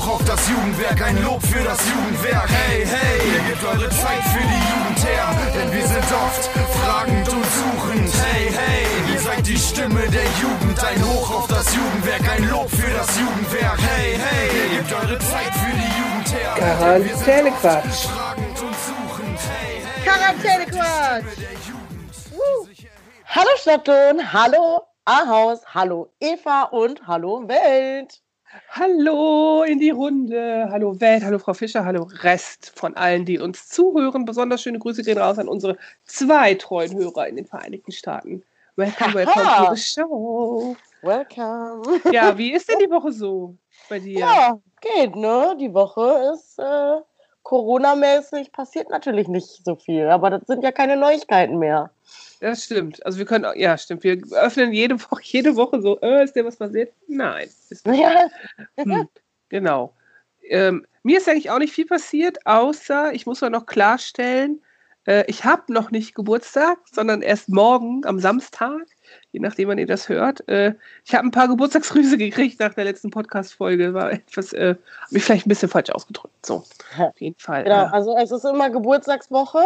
hoch auf das Jugendwerk, ein Lob für das Jugendwerk. Hey, hey, ihr gebt eure Zeit für die Jugend her, denn wir sind oft fragend und suchend. Hey, hey, ihr seid die Stimme der Jugend, ein Hoch auf das Jugendwerk, ein Lob für das Jugendwerk. Hey, hey, ihr gebt eure Zeit für die Jugend her. Quarantänequatsch. Quarantänequatsch. Uh. Hallo Stadtlohn, hallo Ahaus, hallo Eva und hallo Welt. Hallo in die Runde. Hallo Welt, hallo Frau Fischer, hallo Rest von allen, die uns zuhören. Besonders schöne Grüße gehen raus an unsere zwei treuen Hörer in den Vereinigten Staaten. Welcome, welcome to the show. Welcome. Ja, wie ist denn die Woche so bei dir? Ja, geht, ne? Die Woche ist äh, Corona-mäßig, passiert natürlich nicht so viel, aber das sind ja keine Neuigkeiten mehr. Das stimmt. Also wir können, ja, stimmt. Wir öffnen jede Woche, jede Woche so, äh, ist dir was passiert? Nein. Ja. Hm, genau. Ähm, mir ist eigentlich auch nicht viel passiert, außer ich muss mal noch klarstellen, äh, ich habe noch nicht Geburtstag, sondern erst morgen am Samstag, je nachdem, wann ihr das hört. Äh, ich habe ein paar Geburtstagsgrüße gekriegt nach der letzten Podcast-Folge. War etwas, äh, habe ich vielleicht ein bisschen falsch ausgedrückt. So, auf jeden Fall. Genau, äh, also es ist immer Geburtstagswoche.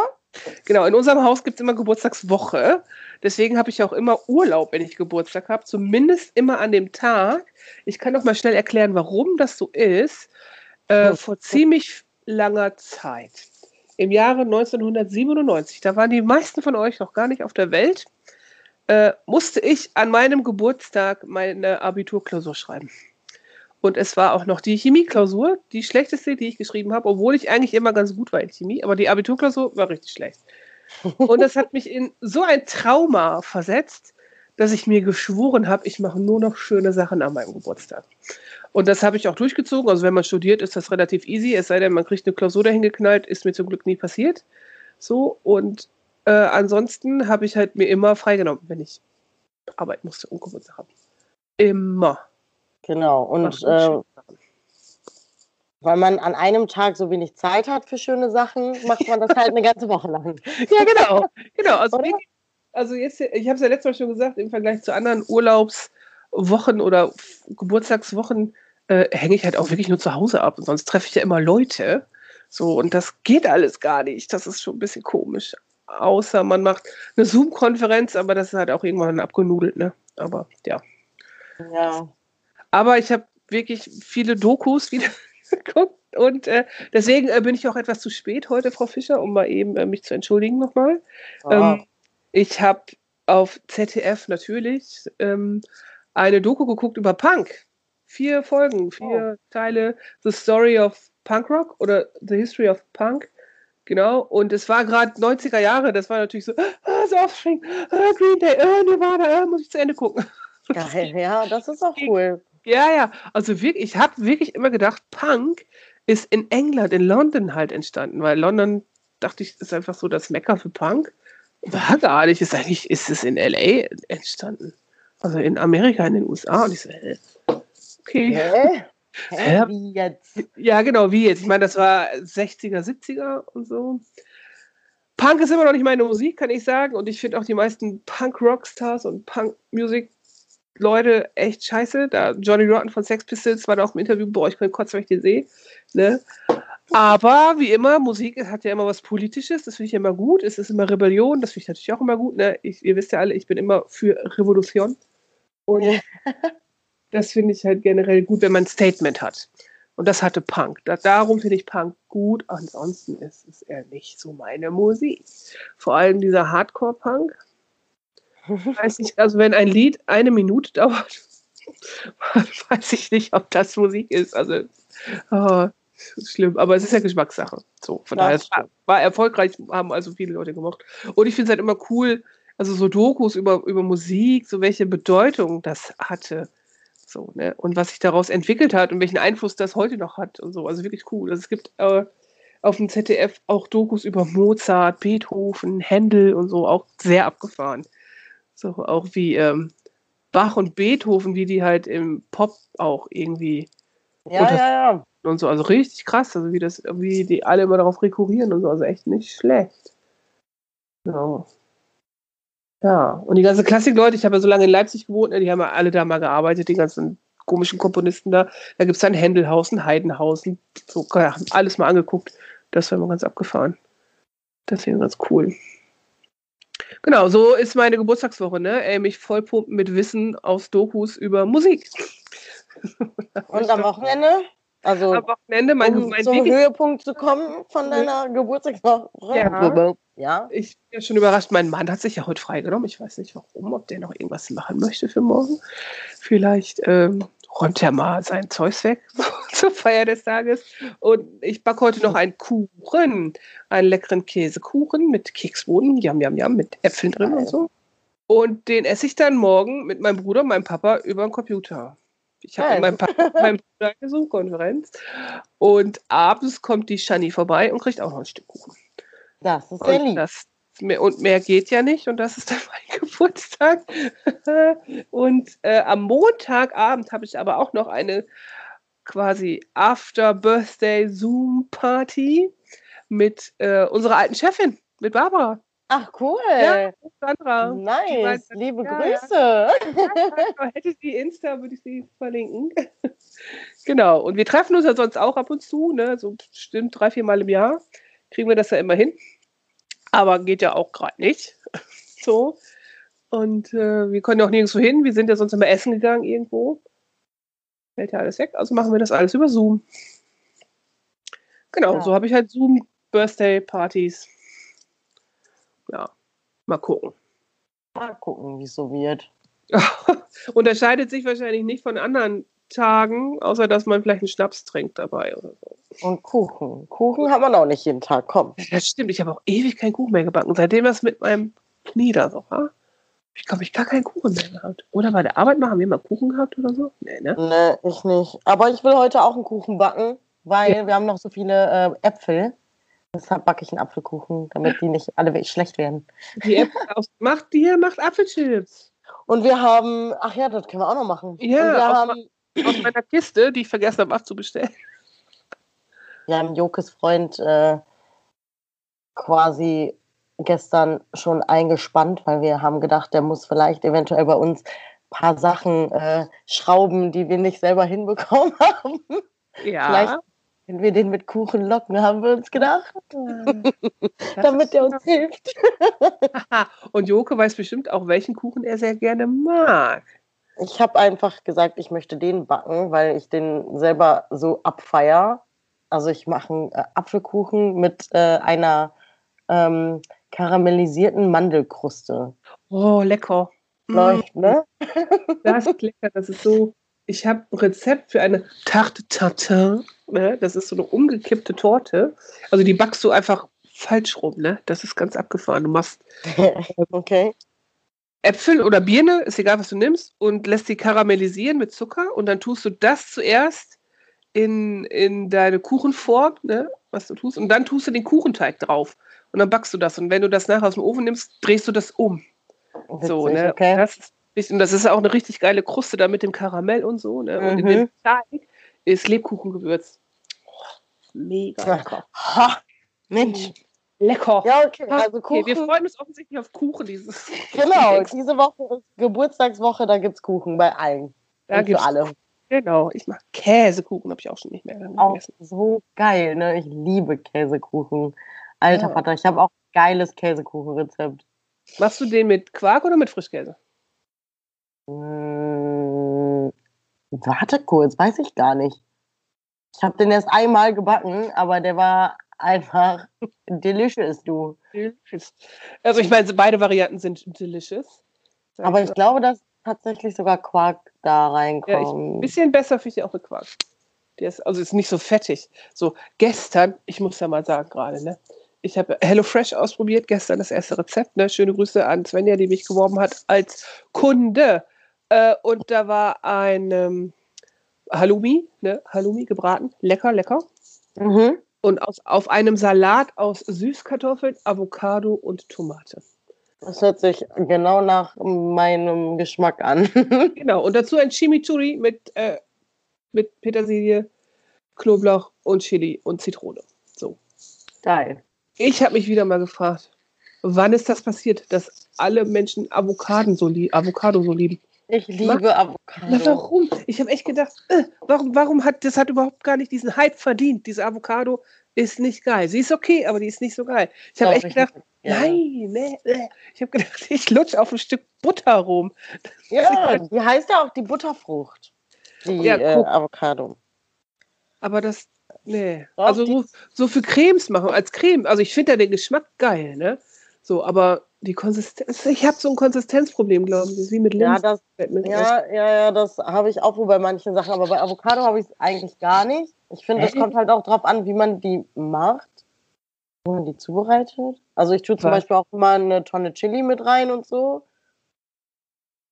Genau, in unserem Haus gibt es immer Geburtstagswoche. Deswegen habe ich auch immer Urlaub, wenn ich Geburtstag habe. Zumindest immer an dem Tag. Ich kann noch mal schnell erklären, warum das so ist. Äh, vor ziemlich langer Zeit, im Jahre 1997, da waren die meisten von euch noch gar nicht auf der Welt, äh, musste ich an meinem Geburtstag meine Abiturklausur schreiben. Und es war auch noch die Chemieklausur, die schlechteste, die ich geschrieben habe, obwohl ich eigentlich immer ganz gut war in Chemie, aber die Abiturklausur war richtig schlecht. Und das hat mich in so ein Trauma versetzt, dass ich mir geschworen habe, ich mache nur noch schöne Sachen an meinem Geburtstag. Und das habe ich auch durchgezogen. Also wenn man studiert, ist das relativ easy. Es sei denn, man kriegt eine Klausur dahin geknallt, ist mir zum Glück nie passiert. So und äh, ansonsten habe ich halt mir immer freigenommen, wenn ich arbeiten musste und Geburtstag haben. Immer. Genau. Und äh, weil man an einem Tag so wenig Zeit hat für schöne Sachen, macht man das halt eine ganze Woche lang. Ja, genau. genau. Also, Oder? also jetzt, ich habe es ja letztes Mal schon gesagt, im Vergleich zu anderen Urlaubswochen oder Geburtstagswochen äh, hänge ich halt auch wirklich nur zu Hause ab. Und sonst treffe ich ja immer Leute. So, und das geht alles gar nicht. Das ist schon ein bisschen komisch. Außer man macht eine Zoom-Konferenz, aber das ist halt auch irgendwann abgenudelt, ne? Aber ja. Ja. Aber ich habe wirklich viele Dokus wieder geguckt und äh, deswegen äh, bin ich auch etwas zu spät heute, Frau Fischer, um mal eben äh, mich zu entschuldigen nochmal. Ah. Ähm, ich habe auf ZDF natürlich ähm, eine Doku geguckt über Punk. Vier Folgen, vier Teile. The Story of Punk Rock oder The History of Punk. Genau. Und es war gerade 90er Jahre. Das war natürlich so, ah, so Offspring, ah, Green Day, ah, Nirvana, ah, muss ich zu Ende gucken. Geil, ja, das ist auch cool. Ja, ja. Also wirklich, ich habe wirklich immer gedacht, Punk ist in England, in London halt entstanden, weil London, dachte ich, ist einfach so das Mecker für Punk. War gar nicht. Ist eigentlich, ist es in LA entstanden? Also in Amerika, in den USA. Und ich so, okay. Hä? Hä? Ja. Wie jetzt? Ja, genau, wie jetzt. Ich meine, das war 60er, 70er und so. Punk ist immer noch nicht meine Musik, kann ich sagen. Und ich finde auch die meisten Punk-Rockstars und Punk-Music-Leute echt scheiße. Da Johnny Rotten von Sex Pistols war da auch im Interview, boah, ich könnte kotzen, wenn ich den sehe. Ne? Aber wie immer, Musik hat ja immer was Politisches, das finde ich immer gut. Es ist immer Rebellion, das finde ich natürlich auch immer gut. Ne? Ich, ihr wisst ja alle, ich bin immer für Revolution. Und das finde ich halt generell gut, wenn man ein Statement hat. Und das hatte Punk. Da, darum finde ich Punk gut. Ansonsten ist es eher nicht so meine Musik. Vor allem dieser Hardcore-Punk. Weiß nicht, also wenn ein Lied eine Minute dauert, weiß ich nicht, ob das Musik ist. Also, oh, schlimm. Aber es ist ja Geschmackssache. So, von Ja, daher, war, war erfolgreich, haben also viele Leute gemocht. Und ich finde es halt immer cool, also so Dokus über, über Musik, so welche Bedeutung das hatte. So, ne? Und was sich daraus entwickelt hat und welchen Einfluss das heute noch hat und so. Also wirklich cool. Also es gibt äh, auf dem ZDF auch Dokus über Mozart, Beethoven, Händel und so, auch sehr abgefahren. So auch wie ähm, Bach und Beethoven, wie die halt im Pop auch irgendwie Ja, ja, ja. und so. Also richtig krass, also wie das, wie die alle immer darauf rekurrieren und so. Also echt nicht schlecht. Genau. Ja, und die ganzen Klassikleute, ich habe ja so lange in Leipzig gewohnt, ne, die haben ja alle da mal gearbeitet, die ganzen komischen Komponisten da. Da gibt es dann Händelhausen, Heidenhausen, so, alles mal angeguckt. Das war immer ganz abgefahren. Das wäre ganz cool. Genau, so ist meine Geburtstagswoche, ne? Ey, mich vollpumpen mit Wissen aus Dokus über Musik. Und am Wochenende? Also, am Wochenende, mein, um mein zum Weg Höhepunkt zu kommen von deiner Geburtstagswoche. Ja. ja. Ich bin ja schon überrascht. Mein Mann hat sich ja heute freigenommen. Ich weiß nicht warum, ob der noch irgendwas machen möchte für morgen. Vielleicht ähm, räumt er mal sein Zeugs weg zur Feier des Tages. Und ich backe heute noch einen Kuchen, einen leckeren Käsekuchen mit Keksboden, jam, jam, jam, mit Äpfeln drin und so. Und den esse ich dann morgen mit meinem Bruder und meinem Papa über den Computer. Ich habe ja, meinem Bruder eine Zoom-Konferenz. Und abends kommt die Shani vorbei und kriegt auch noch ein Stück Kuchen. Das ist sehr lieb. Das, und mehr geht ja nicht und das ist dann mein Geburtstag. und äh, am Montagabend habe ich aber auch noch eine quasi After Birthday Zoom Party mit äh, unserer alten Chefin, mit Barbara. Ach cool. Ja, Sandra. Nice. Meinte, Liebe ja, Grüße. Ja. Ja, hätte sie Insta, würde ich sie verlinken. genau. Und wir treffen uns ja sonst auch ab und zu, ne? So bestimmt drei, vier Mal im Jahr. Kriegen wir das ja immer hin. Aber geht ja auch gerade nicht. so. Und äh, wir können ja auch nirgendwo hin. Wir sind ja sonst immer essen gegangen irgendwo. Fällt ja alles weg. Also machen wir das alles über Zoom. Genau, so habe ich halt Zoom Birthday Partys ja, mal gucken. Mal gucken, wie es so wird. Unterscheidet sich wahrscheinlich nicht von anderen Tagen, außer dass man vielleicht einen Schnaps trinkt dabei oder so. Und Kuchen. Kuchen hat man auch nicht jeden Tag, komm. Das stimmt, ich habe auch ewig keinen Kuchen mehr gebacken. Seitdem das mit meinem Knie da so war, ich glaube, ich gar keinen Kuchen mehr gehabt. Oder bei der Arbeit mal haben wir mal Kuchen gehabt oder so? Nee, ne? Nee, ich nicht. Aber ich will heute auch einen Kuchen backen, weil ja. wir haben noch so viele äh, Äpfel. Deshalb backe ich einen Apfelkuchen, damit die nicht alle schlecht werden. Die App macht die macht Apfelchips. Und wir haben, ach ja, das können wir auch noch machen. Ja, wir aus, haben, aus meiner Kiste, die ich vergessen habe abzubestellen. Wir haben Jokes Freund äh, quasi gestern schon eingespannt, weil wir haben gedacht, der muss vielleicht eventuell bei uns ein paar Sachen äh, schrauben, die wir nicht selber hinbekommen haben. Ja. Vielleicht wenn wir den mit Kuchen locken, haben wir uns gedacht. Damit er uns hilft. Und Joke weiß bestimmt auch, welchen Kuchen er sehr gerne mag. Ich habe einfach gesagt, ich möchte den backen, weil ich den selber so abfeier. Also ich mache einen äh, Apfelkuchen mit äh, einer ähm, karamellisierten Mandelkruste. Oh, lecker. Läuft, mm. ne? Das ist lecker, das ist so ich habe ein Rezept für eine Tarte Tatin. Ne? Das ist so eine umgekippte Torte. Also die backst du einfach falsch rum. Ne? Das ist ganz abgefahren. Du machst okay. Äpfel oder Birne, ist egal, was du nimmst, und lässt sie karamellisieren mit Zucker. Und dann tust du das zuerst in, in deine Kuchenform, ne? was du tust. Und dann tust du den Kuchenteig drauf. Und dann backst du das. Und wenn du das nachher aus dem Ofen nimmst, drehst du das um. Witzig, so, ne? Okay. Das ist und das ist auch eine richtig geile Kruste da mit dem Karamell und so. Ne? Und mhm. in dem Teig ist Lebkuchengewürz. Oh, mega lecker. Ha, Mensch. Lecker. Ja, okay. Also Kuchen. Okay, wir freuen uns offensichtlich auf Kuchen dieses. Genau, diese Woche ist Geburtstagswoche, da gibt es Kuchen bei allen. Da gibt für alle. Genau, ich mag Käsekuchen, habe ich auch schon nicht mehr gegessen. Auch so geil, ne? Ich liebe Käsekuchen. Alter ja. Vater, ich habe auch ein geiles Käsekuchenrezept. Machst du den mit Quark oder mit Frischkäse? Hm, warte kurz, weiß ich gar nicht. Ich habe den erst einmal gebacken, aber der war einfach delicious, du. Delicious. Also ich meine, beide Varianten sind delicious. Aber ich glaube, dass tatsächlich sogar Quark da reinkommt. Ja, ein bisschen besser finde ich auch mit Quark. Der ist, also ist nicht so fettig. So, gestern, ich muss ja mal sagen gerade, ne? Ich habe HelloFresh ausprobiert, gestern das erste Rezept. Ne? Schöne Grüße an Svenja, die mich geworben hat als Kunde. Äh, und da war ein ähm, Halloumi, ne? Halloumi gebraten. Lecker, lecker. Mhm. Und aus, auf einem Salat aus Süßkartoffeln, Avocado und Tomate. Das hört sich genau nach meinem Geschmack an. genau. Und dazu ein Chimichurri mit, äh, mit Petersilie, Knoblauch und Chili und Zitrone. So. Geil. Ich habe mich wieder mal gefragt, wann ist das passiert, dass alle Menschen Avocaden so Avocado so lieben? Ich liebe Avocado. Na, warum? Ich habe echt gedacht, äh, warum, warum hat das hat überhaupt gar nicht diesen Hype verdient? Diese Avocado ist nicht geil. Sie ist okay, aber die ist nicht so geil. Ich habe echt gedacht, Ja. nein, nee, äh. ich habe gedacht, ich lutsch auf ein Stück Butter rum. Ja, die heißt ja auch die Butterfrucht. Die Ja, äh. Avocado. Aber das, nee. Also so, so für Cremes machen, als Creme. Also ich finde ja den Geschmack geil, ne? So, aber die Konsistenz, ich habe so ein Konsistenzproblem, glaube ich. Das wie mit Ja, Linsen. das, mir auf. ja, ja, ja, das habe ich auch wohl bei manchen Sachen, aber bei Avocado habe ich es eigentlich gar nicht. Ich finde, es kommt halt auch drauf an, wie man die macht, wie man die zubereitet. Also ich tue zum Was? Beispiel auch immer eine Tonne Chili mit rein und so.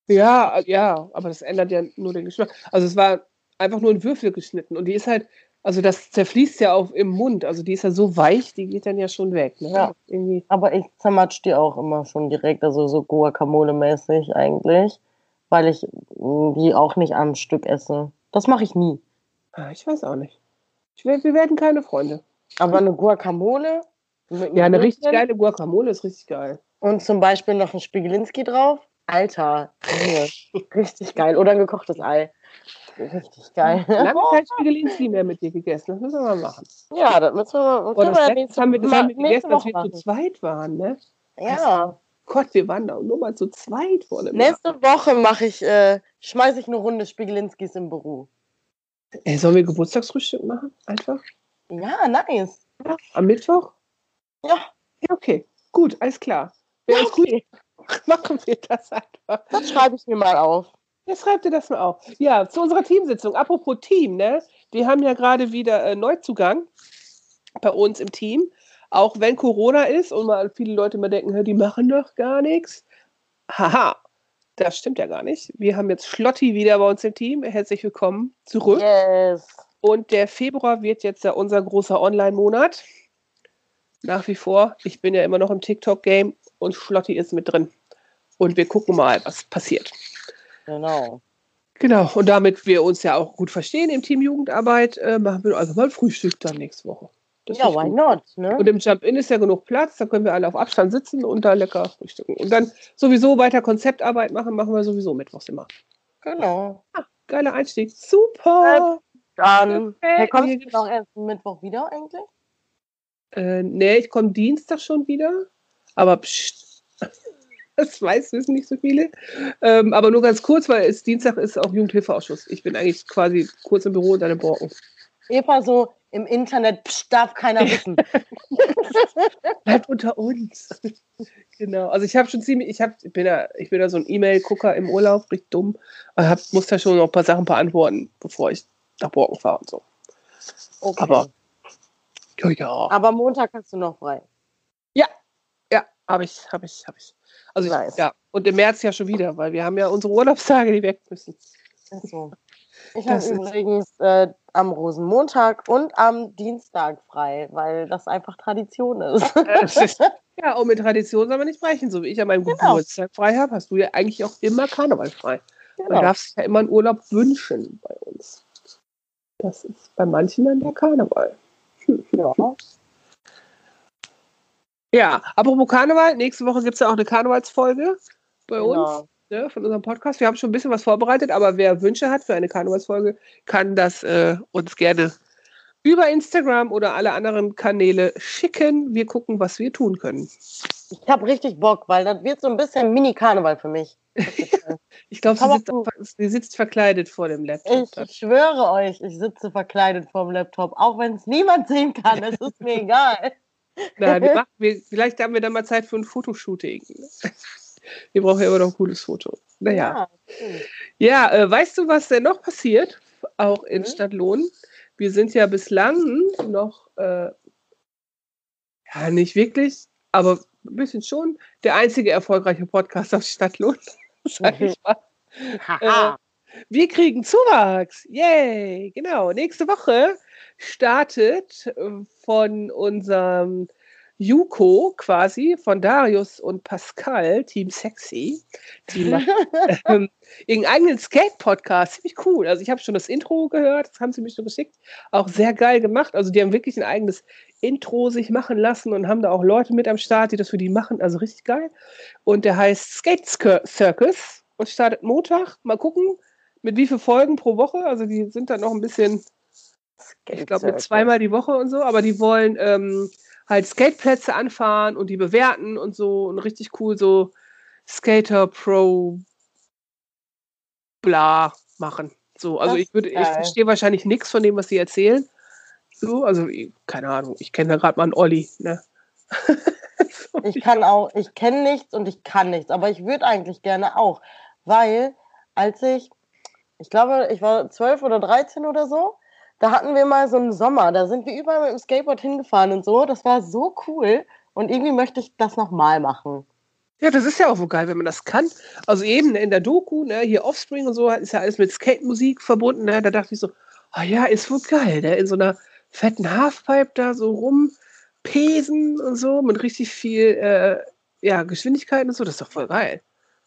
Ja, ja, aber das ändert ja nur den Geschmack. Also es war einfach nur in Würfel geschnitten und die ist halt, also das zerfließt ja auch im Mund. Also die ist ja so weich, die geht dann ja schon weg. Ne? Ja. Irgendwie. Aber ich zermatsch die auch immer schon direkt, also so Guacamole-mäßig eigentlich, weil ich mh, die auch nicht am Stück esse. Das mache ich nie. Ah, Ich weiß auch nicht. Ich, werd- wir werden keine Freunde. Aber eine Guacamole mit Ja, eine richtig geile Guacamole ist richtig geil. und zum Beispiel noch ein Spiegelinski drauf. Alter, richtig geil. Oder ein gekochtes Ei. Richtig geil. Lange kein Spiegelinski mehr mit dir gegessen. Das müssen wir mal machen. Ja, das müssen wir, Oh, können das wir ja nächste, haben wir, das mal- haben wir gegessen, als Woche wir zu machen. zweit waren, ne? Ja, Gott, wir waren da nur mal zu zweit vor dem nächste Woche mache ich, äh, schmeiße ich eine Runde Spiegelinskis im Büro. Ey, sollen wir Geburtstagsfrühstück machen? Einfach? Ja, nice. Am Mittwoch? Ja, Ja, okay. Gut, alles klar. Ja uns gut, okay. machen wir das einfach. Das schreibe ich mir mal auf. Ja, schreibt ihr das mal auf. Ja, zu unserer Teamsitzung. Apropos Team, ne? Wir haben ja gerade wieder äh, Neuzugang bei uns im Team. Auch wenn Corona ist und mal viele Leute mal denken, die machen doch gar nichts. Haha, das stimmt ja gar nicht. Wir haben jetzt Schlotti wieder bei uns im Team. Herzlich willkommen zurück. Yes. Und der Februar wird jetzt ja unser großer Online-Monat. Nach wie vor. Ich bin ja immer noch im TikTok-Game und Schlotti ist mit drin. Und wir gucken mal, was passiert. Genau. Genau, und damit wir uns ja auch gut verstehen im Team Jugendarbeit, äh, machen wir also mal Frühstück dann nächste Woche. Das Ja, why gut. not? Ne? Und im Jump-In ist ja genug Platz, da können wir alle auf Abstand sitzen und da lecker frühstücken. Und dann sowieso weiter Konzeptarbeit machen, machen wir sowieso mittwochs immer. Genau. Geiler Einstieg. Super! Dann, Perfekt. hey, kommst du noch erst Mittwoch wieder eigentlich? Äh, nee, ich komme Dienstag schon wieder. Aber pst, das weiß wissen nicht so viele. Ähm, aber nur ganz kurz, weil es Dienstag ist auch Jugendhilfeausschuss. Ich bin eigentlich quasi kurz im Büro und dann im Borken. Eva so im Internet, pst, darf keiner wissen. Bleibt unter uns. genau. Also ich habe schon ziemlich, ich habe, ich bin ja, ich bin ja so ein E-Mail-Gucker im Urlaub, richtig dumm. Aber hab, muss da schon noch ein paar Sachen beantworten, bevor ich nach Borken fahre und so. Okay. Aber- Ja, ja. Aber Montag hast du noch frei. Ja, habe ich, habe ich, habe ich. Also ich, Nice. ja. Und im März ja schon wieder, weil wir haben ja unsere Urlaubstage, die weg müssen. Ach so. Ich habe übrigens äh, am Rosenmontag und am Dienstag frei, weil das einfach Tradition ist. ja, und mit Tradition soll man nicht brechen. So wie ich an meinem Genau. Geburtstag frei habe, hast du ja eigentlich auch immer Karneval frei. Man genau. darf sich ja immer einen Urlaub wünschen bei uns. Das ist bei manchen dann der Karneval. Ja. Ja, apropos Karneval, nächste Woche gibt es ja auch eine Karnevalsfolge bei uns Genau. ne, von unserem Podcast. Wir haben schon ein bisschen was vorbereitet, aber wer Wünsche hat für eine Karnevalsfolge, kann das äh, uns gerne über Instagram oder alle anderen Kanäle schicken. Wir gucken, was wir tun können. Ich habe richtig Bock, weil das wird so ein bisschen Mini-Karneval für mich. Ich glaube, sie, sie sitzt verkleidet vor dem Laptop. Ich schwöre euch, ich sitze verkleidet vorm Laptop, auch wenn es niemand sehen kann. Es ist mir egal. Nein, wir machen, wir, vielleicht haben wir dann mal Zeit für ein Fotoshooting. Wir brauchen ja immer noch ein cooles Foto. Naja. stimmt. Ja, äh, weißt du, was denn noch passiert? Auch in Mhm. Stadtlohn. Wir sind ja bislang noch, äh, ja, nicht wirklich, aber ein bisschen schon der einzige erfolgreiche Podcast aus Stadtlohn, sag ich mal. Haha. Wir kriegen Zuwachs. Yay! Genau. Nächste Woche startet äh, von unserem Juko quasi, von Darius und Pascal, Team Sexy. Die machen ähm, ihren eigenen Skate-Podcast. Ziemlich cool. Also ich habe schon das Intro gehört, das haben sie mir schon geschickt. Auch sehr geil gemacht. Also die haben wirklich ein eigenes Intro sich machen lassen und haben da auch Leute mit am Start, die das für die machen. Also richtig geil. Und der heißt Skate Cir- Circus. und startet Montag. Mal gucken, mit wie vielen Folgen pro Woche. Also die sind dann noch ein bisschen, ich glaube, zweimal die Woche und so, aber die wollen ähm, halt Skateplätze anfahren und die bewerten und so und richtig cool so Skater Pro bla machen. So, also Das ich würde, ich verstehe wahrscheinlich nichts von dem, was sie erzählen. So, also keine Ahnung, ich kenne da gerade mal einen Olli, ne? Ich kann auch, ich kenne nichts und ich kann nichts, aber ich würde eigentlich gerne auch, weil als ich, ich glaube, ich war zwölf oder 13 oder so, da hatten wir mal so einen Sommer, da sind wir überall mit dem Skateboard hingefahren und so, das war so cool und irgendwie möchte ich das nochmal machen. Ja, das ist ja auch so geil, wenn man das kann. Also eben ne, in der Doku, ne, hier Offspring und so, ist ja alles mit Skate-Musik verbunden. Ne? Da dachte ich so, oh ja, ist wohl geil, ne? in so einer fetten Halfpipe da so rumpesen und so, mit richtig viel äh, ja, Geschwindigkeit und so, das ist doch voll geil.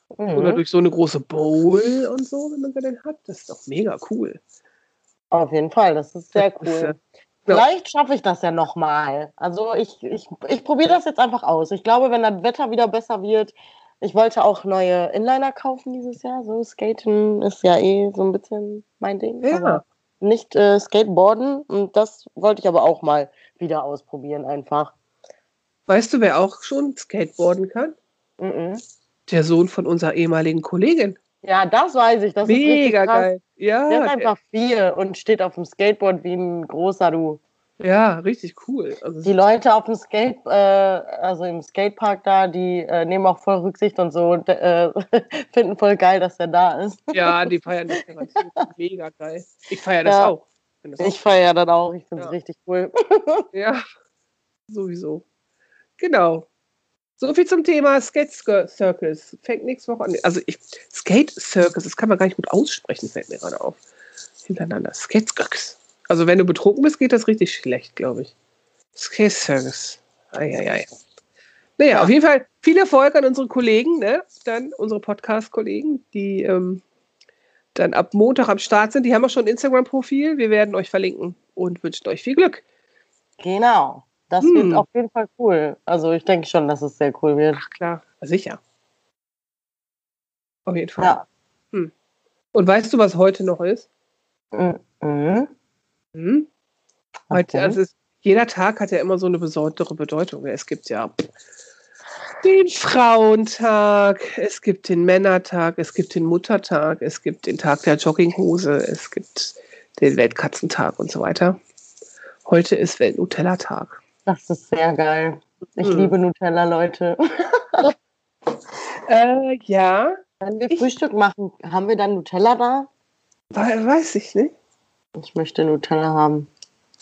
Oder Mhm. durch so eine große Bowl und so, wenn man sie denn hat, das ist doch mega cool. Auf jeden Fall, das ist sehr ist, äh, cool. Vielleicht schaffe ich das ja nochmal. Also ich, ich, ich probiere das jetzt einfach aus. Ich glaube, wenn das Wetter wieder besser wird, ich wollte auch neue Inliner kaufen dieses Jahr. So Skaten ist ja eh so ein bisschen mein Ding. Ja. Aber nicht äh, Skateboarden. Und das wollte ich aber auch mal wieder ausprobieren einfach. Weißt du, wer auch schon Skateboarden kann? Mhm. Der Sohn von unserer ehemaligen Kollegin. Ja, das weiß ich. Das ist richtig Mega krass. geil. Ja, Der ist der- einfach vier und steht auf dem Skateboard wie ein großer Du. ja, richtig cool. Also, Die Leute auf dem Skate, äh, also im Skatepark da, die äh, nehmen auch voll Rücksicht und so und äh, finden voll geil, dass er da ist. Ja, die feiern das. Mega geil. Ich feiere das Ja. auch. Das Ich feiere dann auch, ich finde es Ja. richtig cool. Ja, sowieso. Genau. So viel zum Thema Skate Cir- Circus. Fängt nächste Woche an. Also ich, Skate Circus, das kann man gar nicht gut aussprechen, fällt mir gerade auf. Hintereinander. Skate Circus. Also wenn du betrunken bist, geht das richtig schlecht, glaube ich. Skate Circus. Eieiei. Naja, Ja. auf jeden Fall viel Erfolg an unsere Kollegen, ne? Dann unsere Podcast-Kollegen, die ähm, dann ab Montag am Start sind. Die haben auch schon ein Instagram-Profil. Wir werden euch verlinken und wünschen euch viel Glück. Genau. Das Hm. wird auf jeden Fall cool. Also ich denke schon, dass es sehr cool wird. Ach klar, sicher. Auf jeden Fall. Ja. Und weißt du, was heute noch ist? Mhm. Mhm. Hm? Heute, also es, jeder Tag hat ja immer so eine besondere Bedeutung. Es gibt ja den Frauentag, es gibt den Männertag, es gibt den Muttertag, es gibt den Tag der Jogginghose, es gibt den Weltkatzentag und so weiter. Heute ist Welt-Nutella-Tag. Das ist sehr geil. Ich Mhm. liebe Nutella, Leute. Äh, ja, Wenn wir Ich- Frühstück machen, haben wir dann Nutella da? we- weiß ich nicht. Ich möchte Nutella haben.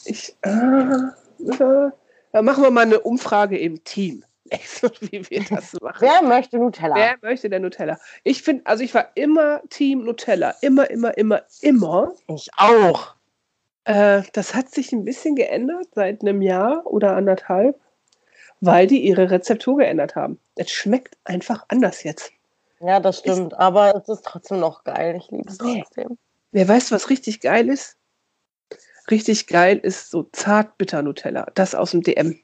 Ich, äh, äh, dann machen wir mal eine Umfrage im Team, wie wir das machen. Wer möchte Nutella? Wer möchte denn Nutella? Ich finde, also ich war immer Team Nutella. Immer, immer, immer, immer. Ich auch. Äh, das hat sich ein bisschen geändert seit einem Jahr oder anderthalb, weil die ihre Rezeptur geändert haben. Es schmeckt einfach anders jetzt. Ja, das stimmt. Aber es ist trotzdem noch geil. Ich liebe es trotzdem. Wer weiß, was richtig geil ist? Richtig geil ist so Zartbitter-Nutella. Das aus dem DM.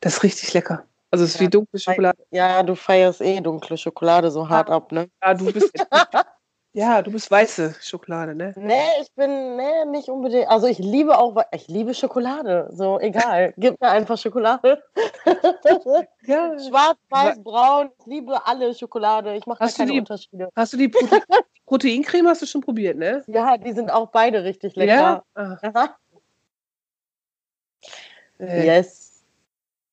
Das ist richtig lecker. Also es ist Ja, wie dunkle Schokolade. Ja, du feierst eh dunkle Schokolade so hart ab, ne? Ja, du bist, ja, du bist weiße Schokolade, ne? Nee, ich bin, nee, nicht unbedingt. Also ich liebe auch, ich liebe Schokolade. So, egal. Gib mir einfach Schokolade. Ja. Schwarz, weiß, braun. Ich liebe alle Schokolade. Ich mache da keine die- Unterschiede. Hast du die Prote Proteincreme hast du schon probiert, ne? Ja, die sind auch beide richtig lecker. Ja. nee, Yes.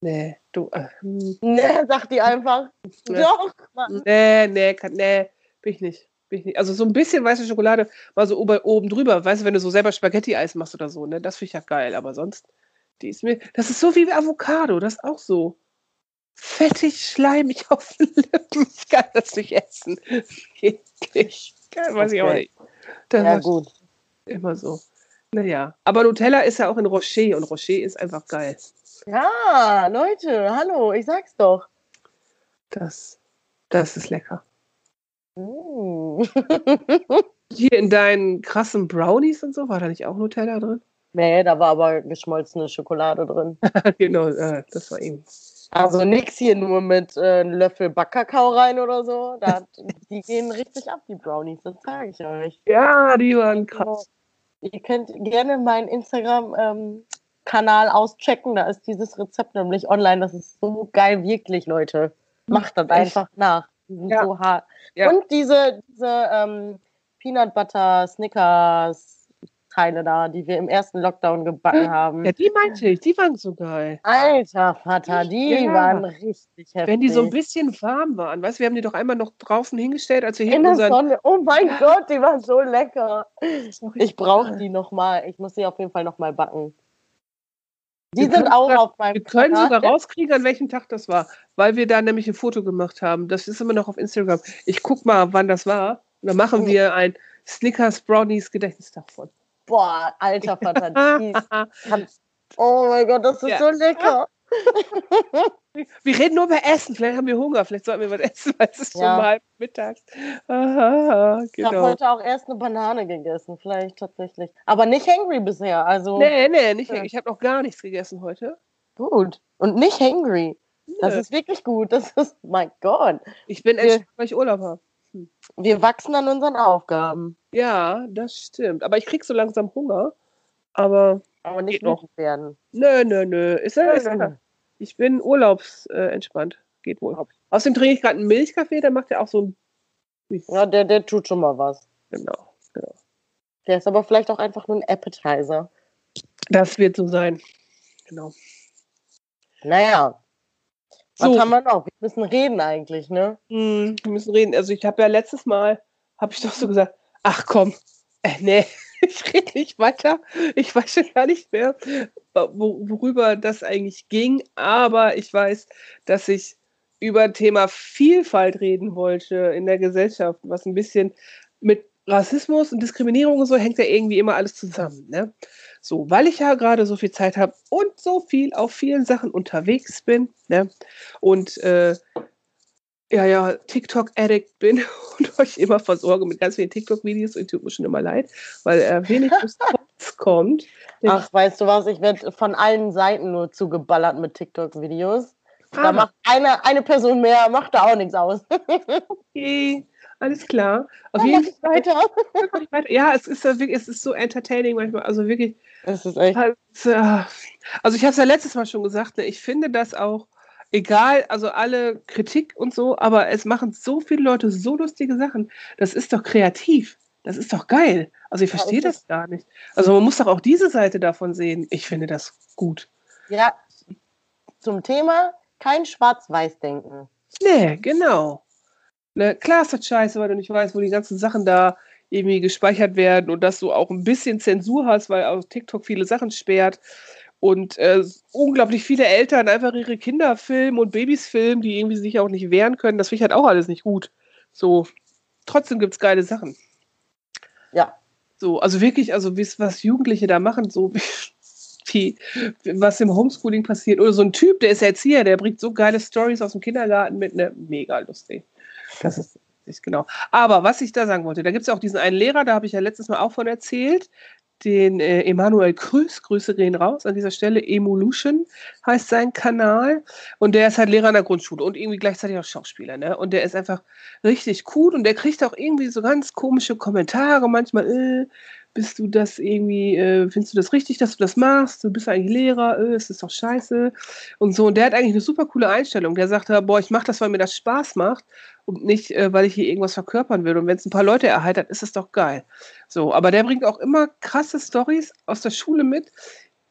nee, du, äh, hm. Nee, sagt die einfach. Ja. Doch, Mann. nee, nee, kann, nee, bin ich nicht. Also so ein bisschen weiße Schokolade, mal so oben, oben drüber, weißt du, wenn du so selber Spaghetti-Eis machst oder so, ne? Das finde ich ja geil, aber sonst, die ist mir, das ist so wie Avocado, das ist auch so fettig, schleimig auf den Lippen. Ich kann das nicht essen. Eklig. Geil, weiß ich auch Okay. nicht. Das Ja, gut. immer so. Naja, aber Nutella ist ja auch in Rocher und Rocher ist einfach geil. Ja, Leute, hallo, ich sag's doch. Das, das ist lecker. Mm. Hier in deinen krassen Brownies und so, war da nicht auch Nutella drin? nee, da war aber geschmolzene Schokolade drin. genau, äh, das war ihm. Also nix hier nur mit äh, einem Löffel Backkakao rein oder so. Da, die gehen richtig ab, die Brownies, das sage ich euch. Ja, die waren krass. Ihr könnt gerne meinen Instagram-Kanal auschecken. Da ist dieses Rezept nämlich online. Das ist so geil, wirklich, Leute. Macht das einfach nach. Ja. so hart. Ja. Und diese, diese ähm, Peanut Butter Snickers Teile da, die wir im ersten Lockdown gebacken haben. Ja, die meinte ich, die waren so geil. Alter Vater, die Ja. waren richtig heftig. Wenn die so ein bisschen warm waren, weißt du, wir haben die doch einmal noch draußen hingestellt, als wir in hinten der. Sonne. Oh mein Gott, die waren so lecker. Ich brauche die nochmal. Ich muss die auf jeden Fall nochmal backen. Die Wir sind auch sogar- auf meinem Wir können Kanal. sogar rauskriegen, an welchem Tag das war, weil wir da nämlich ein Foto gemacht haben. Das ist immer noch auf Instagram. Ich guck mal, wann das war. Und dann machen Mhm. wir ein Snickers Brownies Gedächtnistag von. Boah, alter kann, Oh mein Gott, das ist Ja. so lecker. Wir reden nur über Essen. Vielleicht haben wir Hunger. Vielleicht sollten wir was essen, weil es ist Ja. schon halb mittags. Aha, Ich habe genau. heute auch erst eine Banane gegessen, vielleicht tatsächlich. Aber nicht hangry bisher, also Nee, nee, nicht. Ja. Ich habe noch gar nichts gegessen heute. gut. Und nicht hangry. Das Nö. ist wirklich gut. Das ist, mein Gott. Ich bin entspannt, weil ich Urlaub habe. Wir wachsen an unseren Aufgaben. Ja, das stimmt. Aber ich krieg so langsam Hunger. Aber Aber nicht noch. werden. nö, nö, nö. Ist ja, ist ja. Ich bin urlaubsentspannt. Äh, entspannt. Geht wohl. Außerdem trinke ich gerade einen Milchkaffee, der macht ja auch so ein. Ja, der, der tut schon mal was. Genau, genau. Der ist aber vielleicht auch einfach nur ein Appetizer. Das wird so sein. Genau. Naja, was So, haben wir noch? Wir müssen reden eigentlich, ne? hm, wir müssen reden. Also ich habe ja letztes Mal, habe ich doch so gesagt, ach komm, äh, nee, ich rede nicht weiter. Ich weiß schon gar nicht mehr, wo, worüber das eigentlich ging, aber ich weiß, dass ich über Thema Vielfalt reden wollte in der Gesellschaft, was ein bisschen mit Rassismus und Diskriminierung und so hängt ja irgendwie immer alles zusammen. Ne? So, weil ich ja gerade so viel Zeit habe und so viel auf vielen Sachen unterwegs bin ne? und äh, ja, ja, TikTok-Addict bin und euch immer versorge mit ganz vielen TikTok-Videos und tut mir schon immer leid, weil äh, wenig Response kommt. Ach, weißt du was? Ich werde von allen Seiten nur zugeballert mit TikTok-Videos. Da Ah, macht eine, eine Person mehr, macht da auch nichts aus. okay, alles klar. Auf Dann jeden ich weiter. Fall. Ja, es ist, ja wirklich, es ist so entertaining manchmal. Also wirklich, Das ist echt. Halt, äh, Also ich habe es ja letztes Mal schon gesagt, ne, ich finde das auch egal, also alle Kritik und so, aber es machen so viele Leute so lustige Sachen. Das ist doch kreativ. Das ist doch geil. Also ich Ja, verstehe ist das gar nicht. Also man muss doch auch diese Seite davon sehen. Ich finde das gut. Ja, zum Thema kein Schwarz-Weiß-Denken. Nee, genau. Ne, klar ist das scheiße, weil du nicht weißt, wo die ganzen Sachen da irgendwie gespeichert werden und dass du auch ein bisschen Zensur hast, weil auch TikTok viele Sachen sperrt und äh, unglaublich viele Eltern einfach ihre Kinder filmen und Babys filmen, die irgendwie sich auch nicht wehren können. Das finde ich halt auch alles nicht gut. So, trotzdem gibt es geile Sachen. Ja. So, also wirklich, also was Jugendliche da machen, so wie, was im Homeschooling passiert. Oder so ein Typ, der ist Erzieher, der bringt so geile Stories aus dem Kindergarten mit, ne, mega lustig. Das ist ist genau. Aber was ich da sagen wollte, da gibt es ja auch diesen einen Lehrer, da habe ich ja letztes Mal auch von erzählt, den äh, Emanuel Krüß, Grüße gehen raus an dieser Stelle, Emolution heißt sein Kanal und der ist halt Lehrer in der Grundschule und irgendwie gleichzeitig auch Schauspieler, ne? Und der ist einfach richtig cool und der kriegt auch irgendwie so ganz komische Kommentare manchmal, äh, bist du das irgendwie, äh, findest du das richtig, dass du das machst? Du bist eigentlich Lehrer, äh, es ist doch scheiße und so. Und der hat eigentlich eine super coole Einstellung. Der sagt, boah, ich mache das, weil mir das Spaß macht und nicht, äh, weil ich hier irgendwas verkörpern will. Und wenn es ein paar Leute erheitert, ist es doch geil. So, aber der bringt auch immer krasse Stories aus der Schule mit,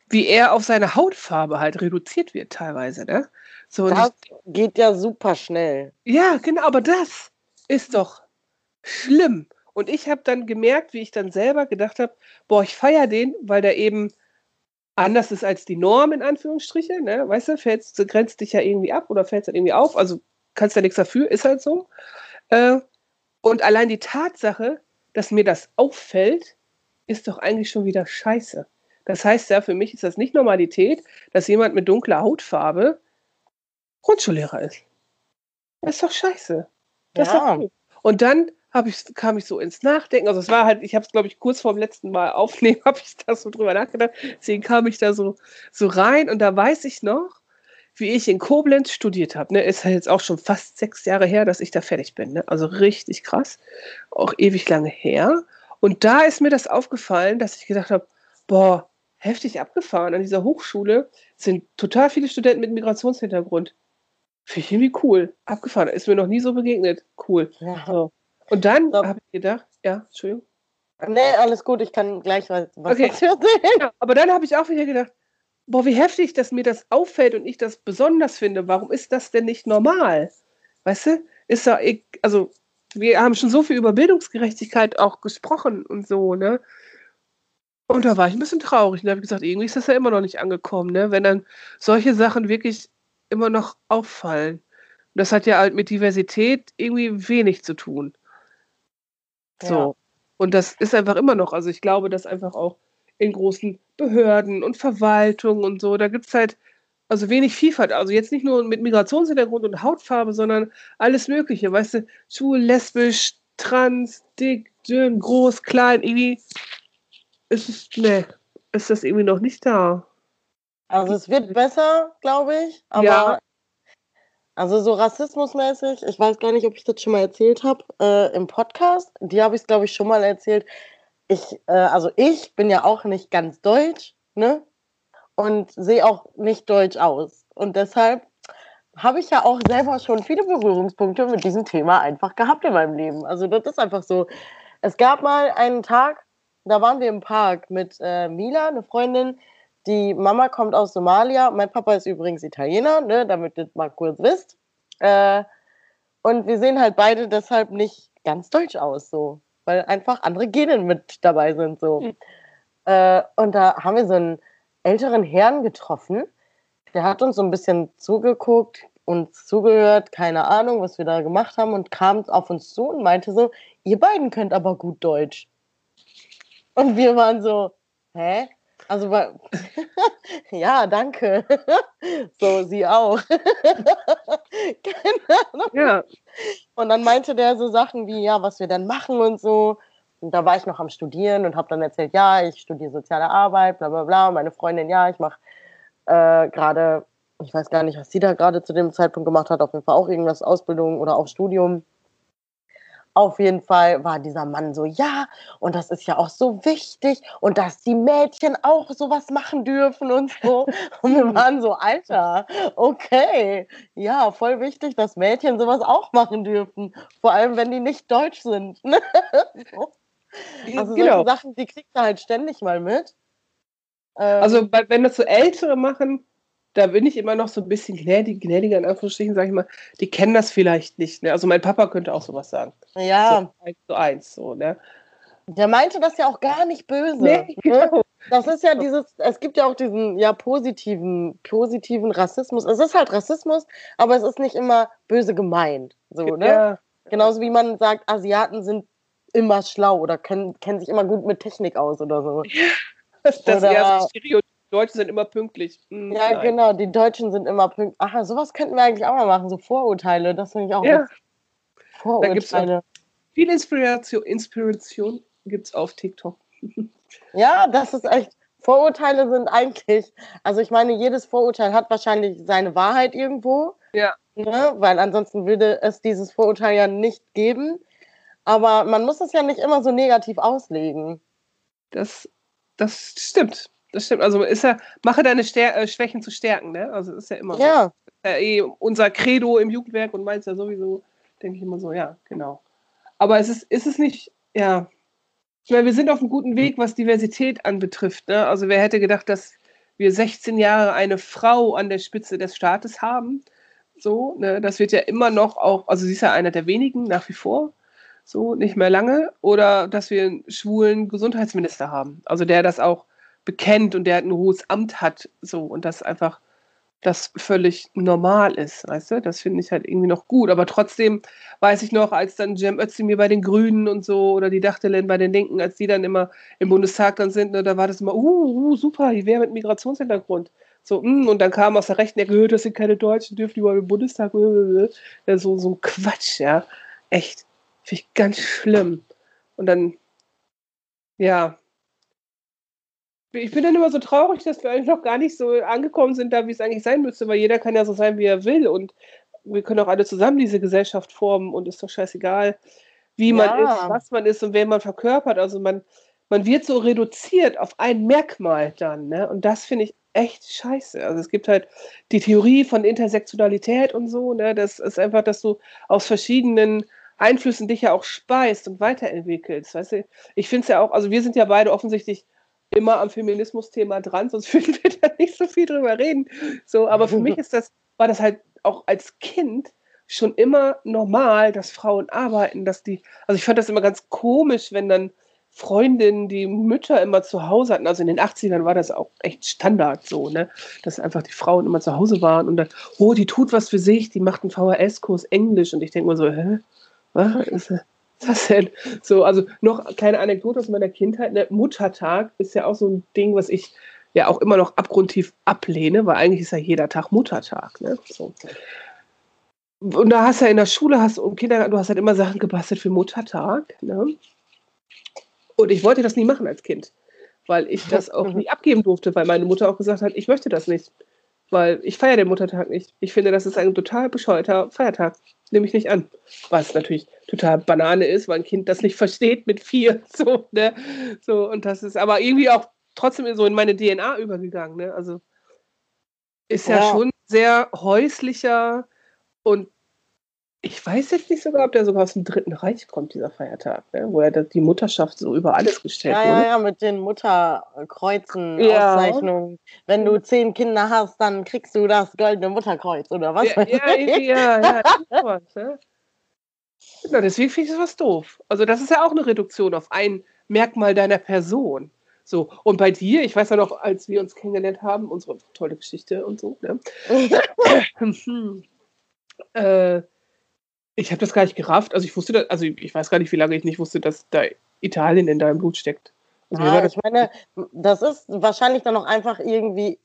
wie er auf seine Hautfarbe halt reduziert wird teilweise, ne? So, Das geht ja super schnell. ja, genau, aber das ist doch schlimm. Und ich habe dann gemerkt, wie ich dann selber gedacht habe, boah, ich feiere den, weil der eben anders ist als die Norm, in Anführungsstriche. Ne? Weißt du, fällst, du grenzt dich ja irgendwie ab oder fällst halt irgendwie auf. Also kannst ja nichts dafür, ist halt so. Äh, und allein die Tatsache, dass mir das auffällt, ist doch eigentlich schon wieder scheiße. Das heißt ja, für mich ist das nicht Normalität, dass jemand mit dunkler Hautfarbe Grundschullehrer ist. Das ist doch scheiße. Das ist Ja. doch cool. Und dann ich, kam ich so ins Nachdenken. Also es war halt, ich habe es, glaube ich, kurz vor dem letzten Mal aufnehmen, habe ich da so drüber nachgedacht. Deswegen kam ich da so, so rein und da weiß ich noch, wie ich in Koblenz studiert habe. Ne, ist ja jetzt auch schon fast sechs Jahre her, dass ich da fertig bin. Ne? Also richtig krass. Auch ewig lange her. Und da ist mir das aufgefallen, dass ich gedacht habe, boah, heftig abgefahren. An dieser Hochschule sind total viele Studenten mit Migrationshintergrund. Finde ich irgendwie cool. Abgefahren. Ist mir noch nie so begegnet. Cool. Ja. So. Und dann so. habe ich gedacht, ja, Entschuldigung. Nee, alles gut, ich kann gleich was, okay. erzählen. Ja, aber dann habe ich auch wieder gedacht, boah, wie heftig, dass mir das auffällt und ich das besonders finde. Warum ist das denn nicht normal? Weißt du? Ist da, also, wir haben schon so viel über Bildungsgerechtigkeit auch gesprochen und so, ne? Und da war ich ein bisschen traurig. Und da habe ich gesagt, irgendwie ist das ja immer noch nicht angekommen, ne? Wenn dann solche Sachen wirklich immer noch auffallen. Und das hat ja halt mit Diversität irgendwie wenig zu tun. So. Ja. Und das ist einfach immer noch, also ich glaube, dass einfach auch in großen Behörden und Verwaltungen und so, da gibt es halt also wenig Vielfalt. Also jetzt nicht nur mit Migrationshintergrund und Hautfarbe, sondern alles Mögliche. Weißt du, schwul, lesbisch, trans, dick, dünn, groß, klein, irgendwie ist es, ne, ist das irgendwie noch nicht da. Also es wird besser, glaube ich, aber ja. Also so rassismusmäßig, ich weiß gar nicht, ob ich das schon mal erzählt habe äh, im Podcast. Die habe ich, glaube ich, schon mal erzählt. Ich, äh, also ich bin ja auch nicht ganz deutsch, ne? Und sehe auch nicht deutsch aus. Und deshalb habe ich ja auch selber schon viele Berührungspunkte mit diesem Thema einfach gehabt in meinem Leben. Also das ist einfach so. Es gab mal einen Tag, da waren wir im Park mit äh, Mila, eine Freundin, die Mama kommt aus Somalia. Mein Papa ist übrigens Italiener, ne, damit ihr mal kurz wisst. Äh, und wir sehen halt beide deshalb nicht ganz deutsch aus, so, weil einfach andere Gene mit dabei sind, so. Mhm. Äh, und da haben wir so einen älteren Herrn getroffen. Der hat uns so ein bisschen zugeguckt, uns zugehört, keine Ahnung, was wir da gemacht haben und kam auf uns zu und meinte so, ihr beiden könnt aber gut Deutsch. Und wir waren so, hä? Also, ja, danke. so, sie auch. Keine Ahnung. Ja. Und dann meinte der so Sachen wie, ja, was wir dann machen und so. Und da war ich noch am Studieren und habe dann erzählt, ja, ich studiere soziale Arbeit, bla bla bla. Und meine Freundin, ja, ich mache äh, gerade, ich weiß gar nicht, was sie da gerade zu dem Zeitpunkt gemacht hat, auf jeden Fall auch irgendwas Ausbildung oder auch Studium. Auf jeden Fall war dieser Mann so, ja, und das ist ja auch so wichtig und dass die Mädchen auch sowas machen dürfen und so. Und wir waren so, Alter, okay, ja, voll wichtig, dass Mädchen sowas auch machen dürfen. Vor allem, wenn die nicht deutsch sind. also genau. solche Sachen, die kriegt er halt ständig mal mit. Also, ähm, also wenn das so Ältere machen, da bin ich immer noch so ein bisschen gnädig, gnädiger in Anführungsstrichen, sage ich mal, die kennen das vielleicht nicht. Ne? Also mein Papa könnte auch sowas sagen. Ja. So eins zu eins, so, ne? Der meinte das ja auch gar nicht böse. Nee, ne? genau. Das ist ja dieses, es gibt ja auch diesen ja positiven, positiven Rassismus. Es ist halt Rassismus, aber es ist nicht immer böse gemeint. So, ne? Ja. Genauso wie man sagt, Asiaten sind immer schlau oder können, kennen sich immer gut mit Technik aus oder so. Das, das oder, ja so Stereotyp Deutschen sind immer pünktlich. Hm, ja, nein. genau, die Deutschen sind immer pünktlich. Ach, sowas könnten wir eigentlich auch mal machen, so Vorurteile. Das finde ich auch ja. Vorurteile. Da gibt's auch viel Inspiration, Inspiration gibt es auf TikTok. ja, das ist echt. Vorurteile sind eigentlich, also ich meine, jedes Vorurteil hat wahrscheinlich seine Wahrheit irgendwo. Ja. Ne? Weil ansonsten würde es dieses Vorurteil ja nicht geben. Aber man muss es ja nicht immer so negativ auslegen. Das, das stimmt. Das stimmt. Also ist ja, mache deine Stär äh, Schwächen zu Stärken, ne? Also ist ja immer ja. So. Äh, eh unser Credo im Jugendwerk und meins ja sowieso, denke ich immer so, ja, genau. Aber es ist, ist es nicht, ja. Ich meine, wir sind auf einem guten Weg, was Diversität anbetrifft. Ne? Also wer hätte gedacht, dass wir 16 Jahre eine Frau an der Spitze des Staates haben? So, ne? Das wird ja immer noch auch, also sie ist ja einer der wenigen nach wie vor so nicht mehr lange, oder dass wir einen schwulen Gesundheitsminister haben, also der das auch bekennt und der ein hohes Amt hat, so und das einfach das völlig normal ist, weißt du? Das finde ich halt irgendwie noch gut. Aber trotzdem weiß ich noch, als dann Cem Özdemir bei den Grünen und so oder die Dachtelin bei den Linken, als die dann immer im Bundestag dann sind, ne, da war das immer, uh, uh super, die wäre mit Migrationshintergrund. So, mh, mm, und dann kam aus der Rechten, gehört, das sind keine Deutschen, dürfen die überhaupt im Bundestag. Ja, so, so ein Quatsch, ja. Echt. Finde ich ganz schlimm. Und dann, ja, ich bin dann immer so traurig, dass wir eigentlich noch gar nicht so angekommen sind, da wie es eigentlich sein müsste, weil jeder kann ja so sein, wie er will und wir können auch alle zusammen diese Gesellschaft formen und ist doch scheißegal, wie man Ja. ist, was man ist und wer man verkörpert. Also man, man wird so reduziert auf ein Merkmal dann, ne? Und das finde ich echt scheiße. Also es gibt halt die Theorie von Intersektionalität und so, ne? Das ist einfach, dass du aus verschiedenen Einflüssen dich ja auch speist und weiterentwickelst. Weißt du, ich finde es ja auch, also wir sind ja beide offensichtlich immer am Feminismus-Thema dran, sonst würden wir da nicht so viel drüber reden. So, aber für mich ist das, war das halt auch als Kind schon immer normal, dass Frauen arbeiten, dass die, also ich fand das immer ganz komisch, wenn dann Freundinnen, die Mütter immer zu Hause hatten, also in den 80ern war das auch echt Standard so, ne, dass einfach die Frauen immer zu Hause waren und dann, oh, die tut was für sich, die macht einen VHS-Kurs Englisch und ich denke mir so, hä, was ist das denn? So, also noch eine kleine Anekdote aus meiner Kindheit, ne, Muttertag ist ja auch so ein Ding, was ich ja auch immer noch abgrundtief ablehne, weil eigentlich ist ja jeder Tag Muttertag, ne, so. Und da hast du ja in der Schule, hast du im Kindergarten, du hast halt immer Sachen gebastelt für Muttertag. Ne? Und ich wollte das nie machen als Kind, weil ich das auch nie abgeben durfte, weil meine Mutter auch gesagt hat, ich möchte das nicht. Weil ich feiere den Muttertag nicht. Ich finde, das ist ein total bescheuerter Feiertag. Nehme ich nicht an. Was natürlich total Banane ist, weil ein Kind das nicht versteht mit vier. So, ne? so, und das ist aber irgendwie auch trotzdem so in meine DNA übergegangen. Ne? Also ist ja, Ja. schon sehr häuslicher und ich weiß jetzt nicht sogar, ob der sogar aus dem Dritten Reich kommt, dieser Feiertag, ne? wo ja da die Mutterschaft so über alles gestellt Ja, ja, wurde. ja, mit den Mutterkreuzen, Ja. Auszeichnungen. Wenn du zehn Kinder hast, dann kriegst du das goldene Mutterkreuz oder was? Ja, ja, irgendwie, ja, ja, sowas, ne? Genau, deswegen finde ich das was doof. Also das ist ja auch eine Reduktion auf ein Merkmal deiner Person. So, und bei dir, ich weiß ja noch, als wir uns kennengelernt haben, unsere tolle Geschichte und so, ne? Hm. äh, ich habe das gar nicht gerafft. Also ich wusste das, also ich weiß gar nicht, wie lange ich nicht wusste, dass da Italien in deinem Blut steckt. Also Ja, das, ich meine, das ist wahrscheinlich dann auch einfach irgendwie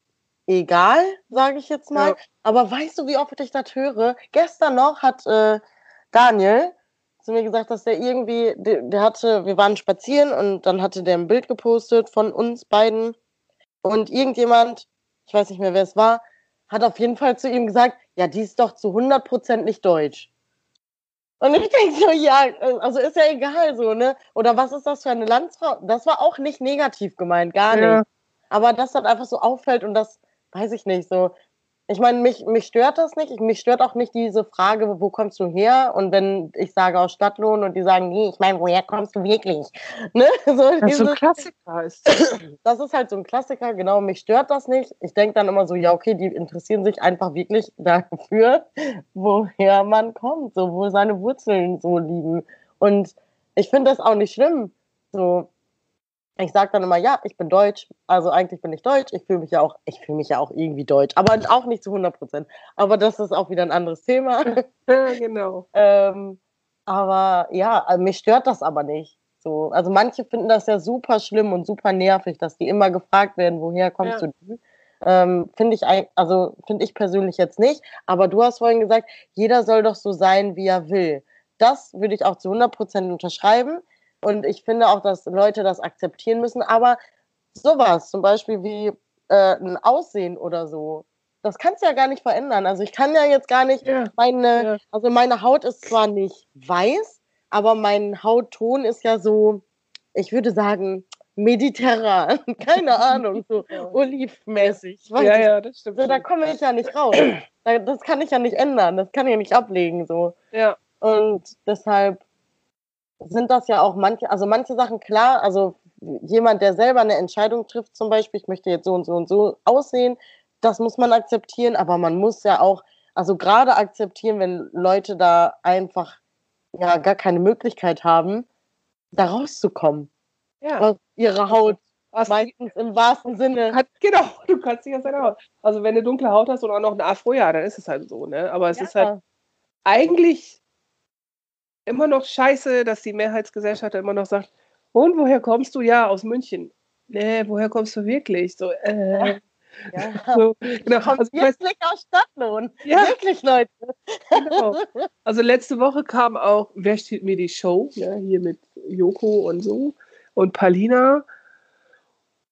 egal, sage ich jetzt mal. Ja. Aber weißt du, wie oft ich das höre? Gestern noch hat äh, Daniel zu mir gesagt, dass der irgendwie, der, der hatte, wir waren spazieren und dann hatte der ein Bild gepostet von uns beiden und irgendjemand, ich weiß nicht mehr, wer es war, hat auf jeden Fall zu ihm gesagt, ja, die ist doch zu 100% nicht deutsch. Und ich denke so, ja, also ist ja egal so, ne? Oder was ist das für eine Landsfrau? Das war auch nicht negativ gemeint, gar Ja. nicht. Aber dass das einfach so auffällt und das, weiß ich nicht, so. Ich meine, mich, mich stört das nicht. Ich, mich stört auch nicht diese Frage, wo kommst du her? Und wenn ich sage aus Stadtlohn und die sagen, nee, ich meine, woher kommst du wirklich? Ne? So, das so ein Klassiker ist. das ist halt so ein Klassiker, genau, mich stört das nicht. Ich denke dann immer so, ja, okay, die interessieren sich einfach wirklich dafür, woher man kommt, so, wo seine Wurzeln so liegen. Und ich finde das auch nicht schlimm. So, ich sage dann immer, ja, ich bin deutsch, also eigentlich bin ich deutsch, ich fühle mich ja auch, ich fühle mich ja auch irgendwie deutsch, aber auch nicht zu 100 Prozent. Aber das ist auch wieder ein anderes Thema. ja, genau. Ähm, aber ja, also mich stört das aber nicht. So, also manche finden das ja super schlimm und super nervig, dass die immer gefragt werden, woher kommst Ja. du? Ähm, finde ich also finde ich persönlich jetzt nicht. Aber du hast vorhin gesagt, jeder soll doch so sein, wie er will. Das würde ich auch zu 100 Prozent unterschreiben. Und ich finde auch, dass Leute das akzeptieren müssen. Aber sowas, zum Beispiel wie äh, ein Aussehen oder so, das kannst du ja gar nicht verändern. Also ich kann ja jetzt gar nicht Ja. meine, Ja. also meine Haut ist zwar nicht weiß, aber mein Hautton ist ja so, ich würde sagen, mediterran. Keine Ahnung, so olivmäßig. Ja, ja, das stimmt. so, da komme ich ja nicht raus. Da- Das kann ich ja nicht ändern. Das kann ich ja nicht ablegen. So. Ja. Und deshalb sind das ja auch manche, also manche Sachen klar, also jemand, der selber eine Entscheidung trifft, zum Beispiel, ich möchte jetzt so und so und so aussehen, das muss man akzeptieren, aber man muss ja auch, also gerade akzeptieren, wenn Leute da einfach ja gar keine Möglichkeit haben, da rauszukommen ja. aus ihrer Haut, Was- meistens im wahrsten Sinne. Kann, genau, du kannst dich aus deiner Haut. Also wenn du dunkle Haut hast und auch noch ein Afro, ja, dann ist es halt so, ne? Aber es ist halt Ja. eigentlich immer noch scheiße, dass die Mehrheitsgesellschaft immer noch sagt, und woher kommst du? Ja, aus München. Nee, woher kommst du wirklich? So, äh, Ja. so, genau. Also, wirklich aus Stadtlohn. Ja. Wirklich, Leute. genau. also letzte Woche kam auch, wer steht mir die Show? Ja, hier mit Joko und so und Palina.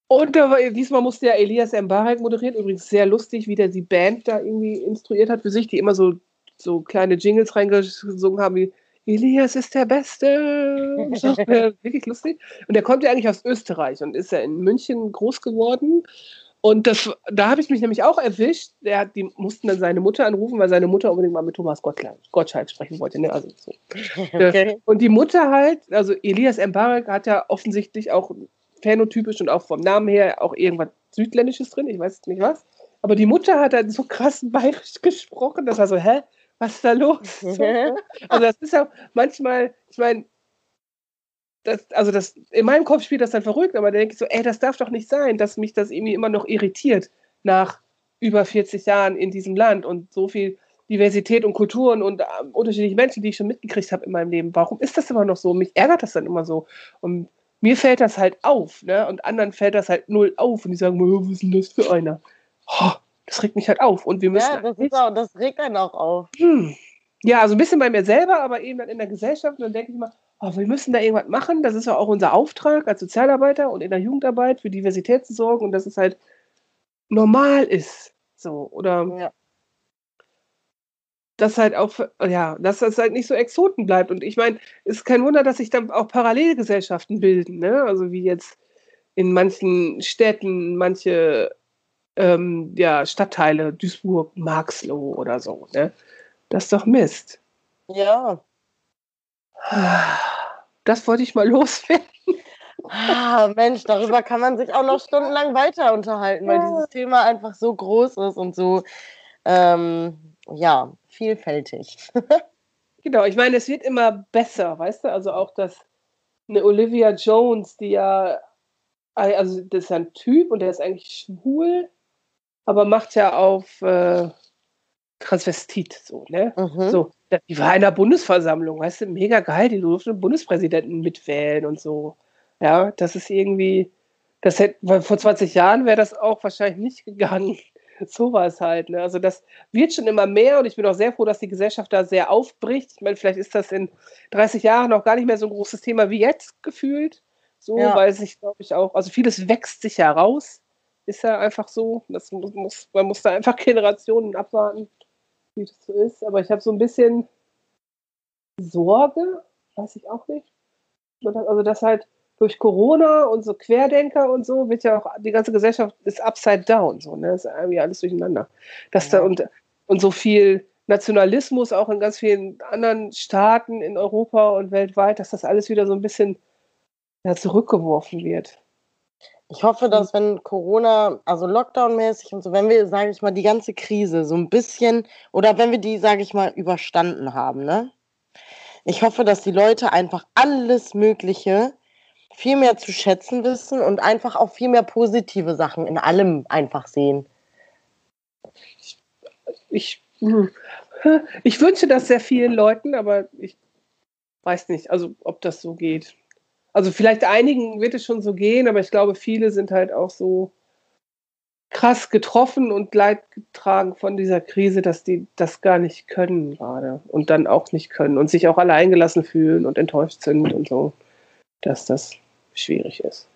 Und da war, diesmal musste ja Elias Mbarek moderieren. Übrigens sehr lustig, wie der die Band da irgendwie instruiert hat für sich, die immer so, so kleine Jingles reingesungen haben wie Elias ist der Beste. Wirklich lustig. Und der kommt ja eigentlich aus Österreich und ist ja in München groß geworden. Und das, da habe ich mich nämlich auch erwischt. Der hat, die mussten dann seine Mutter anrufen, weil seine Mutter unbedingt mal mit Thomas Gottschalk sprechen wollte. Ne? Also so. Okay. Und die Mutter halt, also Elias Mbarek hat ja offensichtlich auch phänotypisch und auch vom Namen her auch irgendwas Südländisches drin, ich weiß nicht was. Aber die Mutter hat dann so krass bayerisch gesprochen, das war so, hä, was ist da los? Ne? also das ist ja manchmal, ich meine, das, also das, in meinem Kopf spielt das dann verrückt, aber da denke ich so, ey, das darf doch nicht sein, dass mich das irgendwie immer noch irritiert nach über 40 Jahren in diesem Land und so viel Diversität und Kulturen und äh, unterschiedliche Menschen, die ich schon mitgekriegt habe in meinem Leben. Warum ist das immer noch so? Mich ärgert das dann immer so. Und mir fällt das halt auf, ne? Und anderen fällt das halt null auf und die sagen, was ist denn das für einer? Oh, das regt mich halt auf. Und wir müssen. Ja, das, ist auch, das regt einen auch auf. Hm. Ja, also ein bisschen bei mir selber, aber eben dann in der Gesellschaft. Und dann denke ich mal, oh, wir müssen da irgendwas machen. Das ist ja auch unser Auftrag als Sozialarbeiter und in der Jugendarbeit für Diversität zu sorgen und dass es halt normal ist. So, oder ja das halt auch, ja, dass das halt nicht so Exoten bleibt. Und ich meine, es ist kein Wunder, dass sich dann auch Parallelgesellschaften bilden, ne? Also wie jetzt in manchen Städten, manche ähm, ja, Stadtteile, Duisburg, Marxloh oder so, ne? Das ist doch Mist. Ja. Das wollte ich mal loswerden. Ah, Mensch, darüber kann man sich auch noch stundenlang weiter unterhalten, weil dieses Thema einfach so groß ist und so, ähm, ja, vielfältig. genau, ich meine, es wird immer besser, weißt du? Also auch das, eine Olivia Jones, die ja, also das ist ja ein Typ und der ist eigentlich schwul, aber macht ja auf äh, Transvestit so, ne? Mhm. So, die war in der Bundesversammlung, weißt du, mega geil, die durfte den Bundespräsidenten mitwählen und so. Ja, das ist irgendwie, das hätte, vor 20 Jahren wäre das auch wahrscheinlich nicht gegangen. sowas halt. Ne? Also das wird schon immer mehr und ich bin auch sehr froh, dass die Gesellschaft da sehr aufbricht. Ich meine, vielleicht ist das in 30 Jahren noch gar nicht mehr so ein großes Thema wie jetzt gefühlt. So, ja. weil sich, glaube ich, auch, also vieles wächst sich heraus. Ist ja einfach so. Das muss, man muss da einfach Generationen abwarten, wie das so ist. Aber ich habe so ein bisschen Sorge, weiß ich auch nicht. Also, dass halt durch Corona und so Querdenker und so wird ja auch die ganze Gesellschaft ist upside down, so, ne? Ist irgendwie alles durcheinander. Dass ja. da und, und so viel Nationalismus auch in ganz vielen anderen Staaten in Europa und weltweit, dass das alles wieder so ein bisschen ja, zurückgeworfen wird. Ich hoffe, dass wenn Corona, also Lockdown-mäßig und so, wenn wir, sage ich mal, die ganze Krise so ein bisschen oder wenn wir die, sage ich mal, überstanden haben, ne? Ich hoffe, dass die Leute einfach alles Mögliche viel mehr zu schätzen wissen und einfach auch viel mehr positive Sachen in allem einfach sehen. Ich, hm, ich wünsche das sehr vielen Leuten, aber ich weiß nicht, also ob das so geht. Also vielleicht einigen wird es schon so gehen, aber ich glaube, viele sind halt auch so krass getroffen und leidgetragen von dieser Krise, dass die das gar nicht können gerade und dann auch nicht können und sich auch alleingelassen fühlen und enttäuscht sind und so, dass das schwierig ist.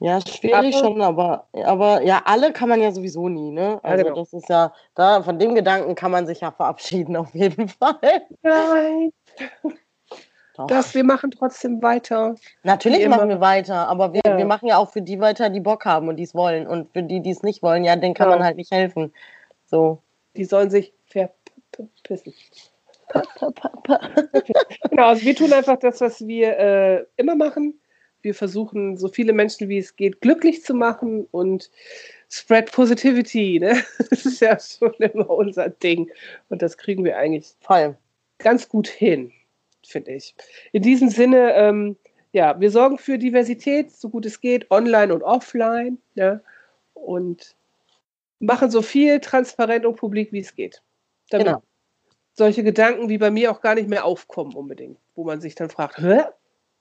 Ja, schwierig aber, schon, aber, aber ja, alle kann man ja sowieso nie, ne? Also genau. das ist ja, da von dem Gedanken kann man sich ja verabschieden auf jeden Fall. Nein. Doch. Das, wir machen trotzdem weiter. Natürlich machen wir weiter, aber wir, ja. wir machen ja auch für die weiter, die Bock haben und die es wollen. Und für die, die es nicht wollen, ja, denen kann ja. man halt nicht helfen. So. Die sollen sich verpissen. genau, also wir tun einfach das, was wir äh, immer machen wir versuchen, so viele Menschen wie es geht glücklich zu machen und spread positivity. Ne? Das ist ja schon immer unser Ding. Und das kriegen wir eigentlich Voll. ganz gut hin, finde ich. In diesem Sinne, ähm, ja, wir sorgen für Diversität, so gut es geht, online und offline. Ja? Und machen so viel transparent und publik, wie es geht. Damit genau. solche Gedanken wie bei mir auch gar nicht mehr aufkommen unbedingt, wo man sich dann fragt, Hä?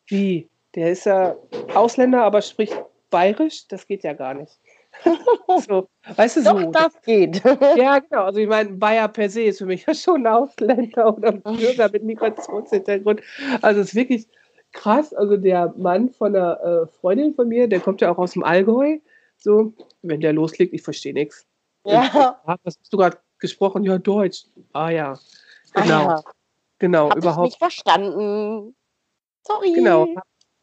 wie? Der ist ja Ausländer, aber spricht bayerisch. Das geht ja gar nicht. so, weißt du, Doch, so. das geht. ja, genau. Also ich meine, Bayer per se ist für mich ja schon ein Ausländer oder ein Bürger mit Migrationshintergrund. Also es ist wirklich krass. Also der Mann von einer äh, Freundin von mir, der kommt ja auch aus dem Allgäu. So, wenn der loslegt, ich verstehe nichts. Ja. Was hast du gerade gesprochen? Ja, Deutsch. Ah ja. Genau. Ah, Genau, hab überhaupt. ich nicht verstanden. Sorry. Genau,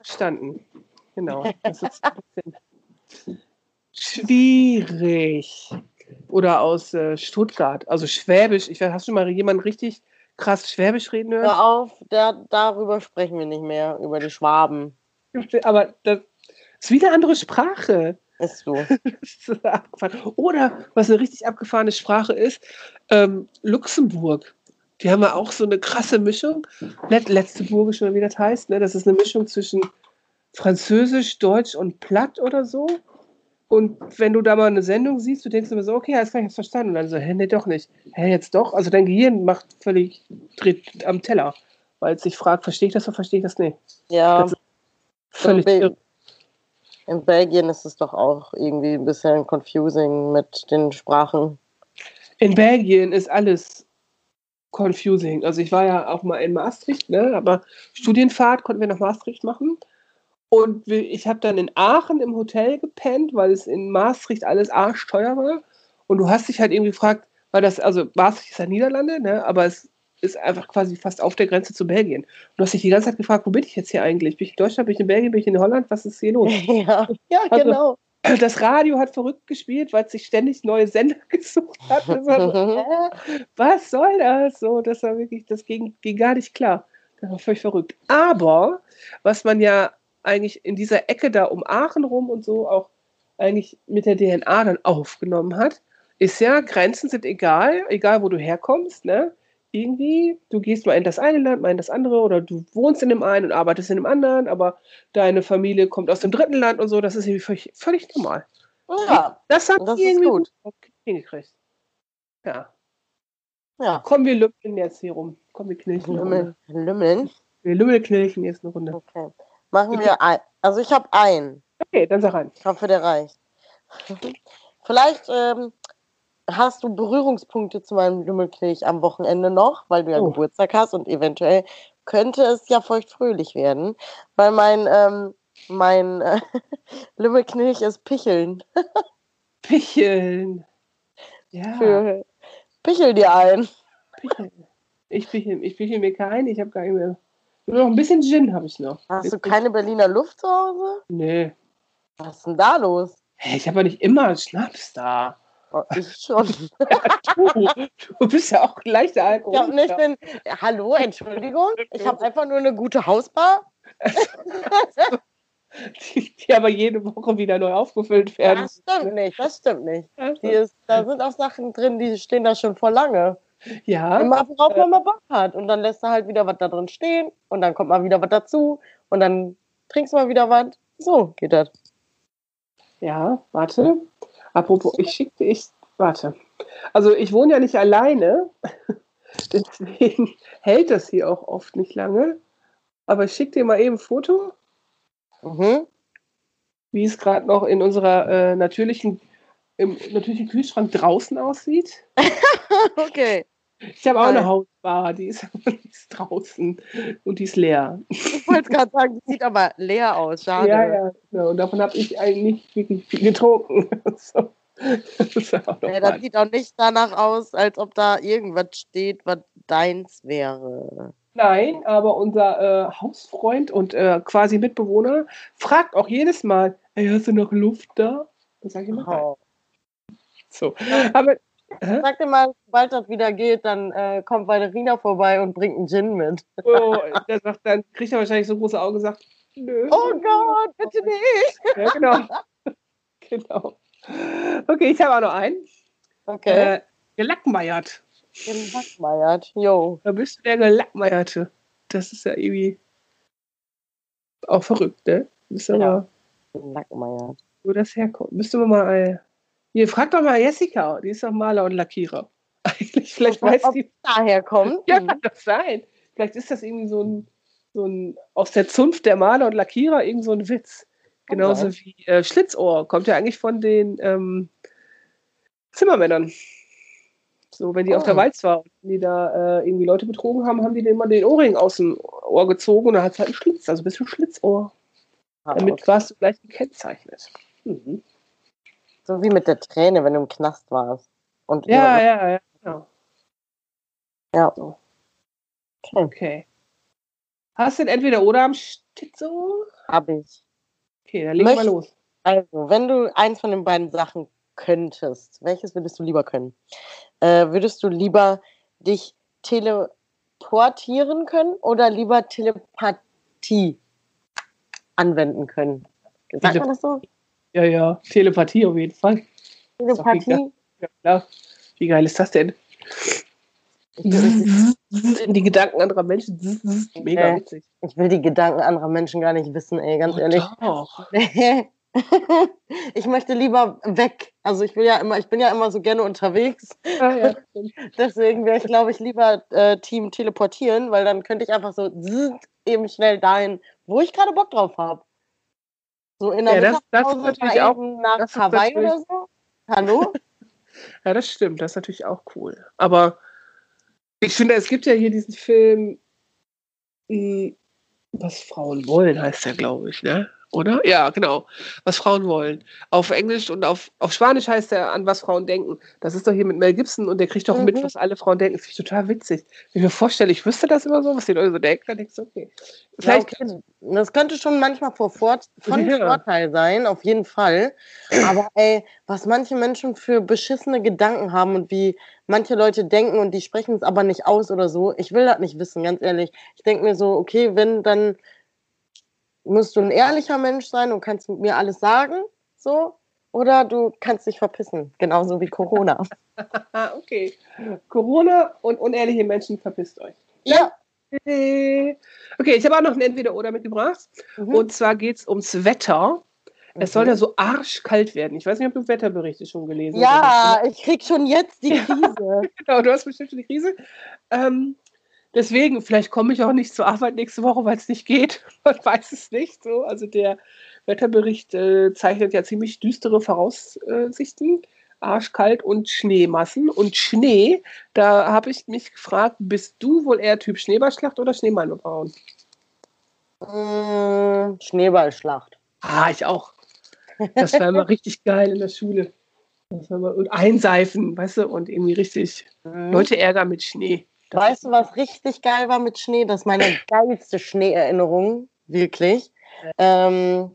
verstanden. Genau. Das ist ein bisschen schwierig. Oder aus äh, Stuttgart, also Schwäbisch. Ich weiß, hast du mal jemanden richtig krass Schwäbisch reden hören? Hör auf, da, darüber sprechen wir nicht mehr, über die Schwaben. Aber das ist wieder eine andere Sprache. Ist so. Ist abgefahren. Oder was eine richtig abgefahrene Sprache ist, ähm, Luxemburg. Die haben ja auch so eine krasse Mischung. Let Letzteburgisch oder wie das heißt. Ne? Das ist eine Mischung zwischen Französisch, Deutsch und Platt oder so. Und wenn du da mal eine Sendung siehst, du denkst immer so, okay, jetzt kann ich es verstanden. Und dann so, hä, nee, doch nicht. Hä, jetzt doch? Also dein Gehirn macht völlig, dreht am Teller. Weil es sich fragt, verstehe ich das oder verstehe ich das nicht? Ja, Das Völlig Be- irre. in Belgien ist es doch auch irgendwie ein bisschen confusing mit den Sprachen. In Belgien ist alles confusing. Also ich war ja auch mal in Maastricht, ne? aber Studienfahrt konnten wir nach Maastricht machen. Und ich habe dann in Aachen im Hotel gepennt, weil es in Maastricht alles arschteuer war. Und du hast dich halt irgendwie gefragt, weil das, also Maastricht ist ja Niederlande, ne? aber es ist einfach quasi fast auf der Grenze zu Belgien. Und du hast dich die ganze Zeit gefragt, wo bin ich jetzt hier eigentlich? Bin ich in Deutschland, bin ich in Belgien, bin ich in Holland? Was ist hier los? ja, ja Also- genau. Das Radio hat verrückt gespielt, weil es sich ständig neue Sender gesucht hat. War hä? was soll das? So, das war wirklich, das ging, ging gar nicht klar. Das war völlig verrückt. Aber was man ja eigentlich in dieser Ecke da um Aachen rum und so auch eigentlich mit der DNA dann aufgenommen hat, ist ja, Grenzen sind egal, egal wo du herkommst, ne? Irgendwie, du gehst mal in das eine Land, mal in das andere oder du wohnst in dem einen und arbeitest in dem anderen, aber deine Familie kommt aus dem dritten Land und so, das ist irgendwie völlig, völlig normal. Ja, Das haben Das irgendwie gut. gut hingekriegt. Ja. ja. Komm, wir lümmeln jetzt hier rum. Komm, wir knilchen. Lümmeln. Lümmeln. Wir lümmelknilchen jetzt eine Runde. Okay. Machen wir ein. Also ich habe einen. Okay, dann sag rein. Ich hoffe, der reicht. Vielleicht ähm, hast du Berührungspunkte zu meinem Lümmelknilch am Wochenende noch, weil du ja Oh. Geburtstag hast und eventuell könnte es ja feuchtfröhlich werden, weil mein, ähm, mein äh, Lümmelknilch ist Picheln. Picheln. Ja, Für Pichel dir ein. Picheln. Ich pichel, ich pichel mir keinen, ich habe gar nicht mehr. Noch ein bisschen Gin habe ich noch. Hast du keine Berliner Luft zu Hause? Nee. Was ist denn da los? Hey, ich habe ja nicht immer Schnaps da. Oh, ich schon. Du, du bist ja auch ein leichter Ich habe Alkoholiker. nicht den. Hallo, Entschuldigung. Ich habe einfach nur eine gute Hausbar. die, die aber jede Woche wieder neu aufgefüllt werden. Das stimmt nicht, das stimmt nicht. Ja, Die ist, da sind auch Sachen drin, die stehen da schon vor lange. Ja. Immer worauf man mal Bock hat. Und dann lässt du halt wieder was da drin stehen und dann kommt mal wieder was dazu und dann trinkst du mal wieder was. So geht das. Ja, warte. Apropos, ich schickte ich, warte. Also ich wohne ja nicht alleine, deswegen hält das hier auch oft nicht lange. Aber ich schicke dir mal eben ein Foto, Mhm. wie es gerade noch in unserer äh, natürlichen, im natürlichen Kühlschrank draußen aussieht. Okay. Ich habe auch eine Hausbar, die ist, die ist draußen und die ist leer. Ich wollte gerade sagen, die sieht aber leer aus. Schade. Ja, ja, genau. Und davon habe ich eigentlich wirklich viel getrunken. so. Das ja das sieht auch nicht danach aus, als ob da irgendwas steht, was deins wäre. Nein, aber unser äh, Hausfreund und äh, quasi Mitbewohner fragt auch jedes Mal, hey, hast du noch Luft da? Dann sage ich immer. Oh. So. Aber Hä? Sag dir mal, sobald das wieder geht, dann äh, kommt Valerina vorbei und bringt einen Gin mit. oh, der sagt, dann kriegt er wahrscheinlich so große Augen und sagt, nö. Oh Gott, bitte nicht. Ja, genau. genau. Okay, ich habe auch noch einen. Okay. Äh, gelackmeiert. Den Hackmeiert. Jo. Da bist du der Gelackmeierte. Das ist ja irgendwie auch verrückt, ne? Das ist aber, Ja. Den Lackmeiert. wo das herkommt. Müsste man mal. Hier, frag doch mal Jessica, die ist doch Maler und Lackierer. Eigentlich, vielleicht weiß Ob die. daher kommt. Ja, kann das sein. Vielleicht ist das irgendwie so ein, so ein aus der Zunft der Maler und Lackierer irgend so ein Witz. Genauso sein. wie äh, Schlitzohr kommt ja eigentlich von den ähm, Zimmermännern. So, wenn die auf der Oh. Walz war und die da äh, irgendwie Leute betrogen haben, haben die denen mal den Ohrring aus dem Ohr gezogen und dann hat es halt einen Schlitz, also ein bisschen Schlitzohr. Ah, Damit okay. warst du gleich gekennzeichnet. Mhm. So wie mit der Träne, wenn du im Knast warst. Und Ja, ja, ja. Genau. ja. Okay. Okay. Hast du denn entweder oder am Stitzo? Hab ich. Okay, dann wir Möcht- los. Also, wenn du eins von den beiden Sachen könntest, welches würdest du lieber können? Äh, würdest du lieber dich teleportieren können oder lieber Telepathie anwenden können? Sagt man das so? Ja, ja. Telepathie auf jeden Fall. Telepathie? Ja, klar. Wie geil ist das denn? In die Gedanken anderer Menschen. Mega witzig. Ich will die Gedanken anderer Menschen gar nicht wissen, ey, ganz Oh, ehrlich. Doch. ich möchte lieber weg. Also ich will ja immer, ich bin ja immer so gerne unterwegs. Ja, ja. Deswegen wäre ich, glaube ich, lieber äh, Team teleportieren, weil dann könnte ich einfach so eben schnell dahin, wo ich gerade Bock drauf habe. So in der Ja, das- das ist natürlich auch- nach das Hawaii oder so. Hallo? ja, das stimmt. Das ist natürlich auch cool. Aber ich finde, es gibt ja hier diesen Film, mh, was Frauen wollen, heißt der, glaube ich, ne? Oder? Ja, genau. Was Frauen wollen. Auf Englisch und auf, auf Spanisch heißt er an was Frauen denken. Das ist doch hier mit Mel Gibson und der kriegt doch mit, Mhm. was alle Frauen denken. Finde ich total witzig. Wenn ich mir vorstelle, ich wüsste das immer so, was die Leute so denken, dann denkst du, okay. Ja, Vielleicht okay. Das könnte schon manchmal vor Vor von Ja. Vorteil sein, auf jeden Fall. Aber ey, was manche Menschen für beschissene Gedanken haben und wie manche Leute denken und die sprechen es aber nicht aus oder so, ich will das nicht wissen, ganz ehrlich. Ich denke mir so, okay, wenn, dann musst du ein ehrlicher Mensch sein und kannst mit mir alles sagen, so. Oder du kannst dich verpissen, genauso wie Corona. Ah, okay. Corona und unehrliche Menschen, verpisst euch. Ja. Okay, ich habe auch noch ein Entweder-Oder mitgebracht. Mhm. Und zwar geht es ums Wetter. Es soll Mhm. ja so arschkalt werden. Ich weiß nicht, ob du Wetterberichte schon gelesen Ja, ich krieg schon jetzt die Krise. Genau, du hast bestimmt schon die Krise. Ähm, deswegen, vielleicht komme ich auch nicht zur Arbeit nächste Woche, weil es nicht geht. Man weiß es nicht. So. Also der Wetterbericht äh, zeichnet ja ziemlich düstere Voraussichten. Arschkalt und Schneemassen. Und Schnee, da habe ich mich gefragt, bist du wohl eher Typ Schneeballschlacht oder Schneemann bauen? Mm, Schneeballschlacht. Ah, ich auch. Das war immer richtig geil in der Schule. Immer, und einseifen, weißt du, und irgendwie richtig Mhm. Leute ärgern mit Schnee. Weißt du, was richtig geil war mit Schnee? Das ist meine geilste Schneeerinnerung, wirklich. Ähm,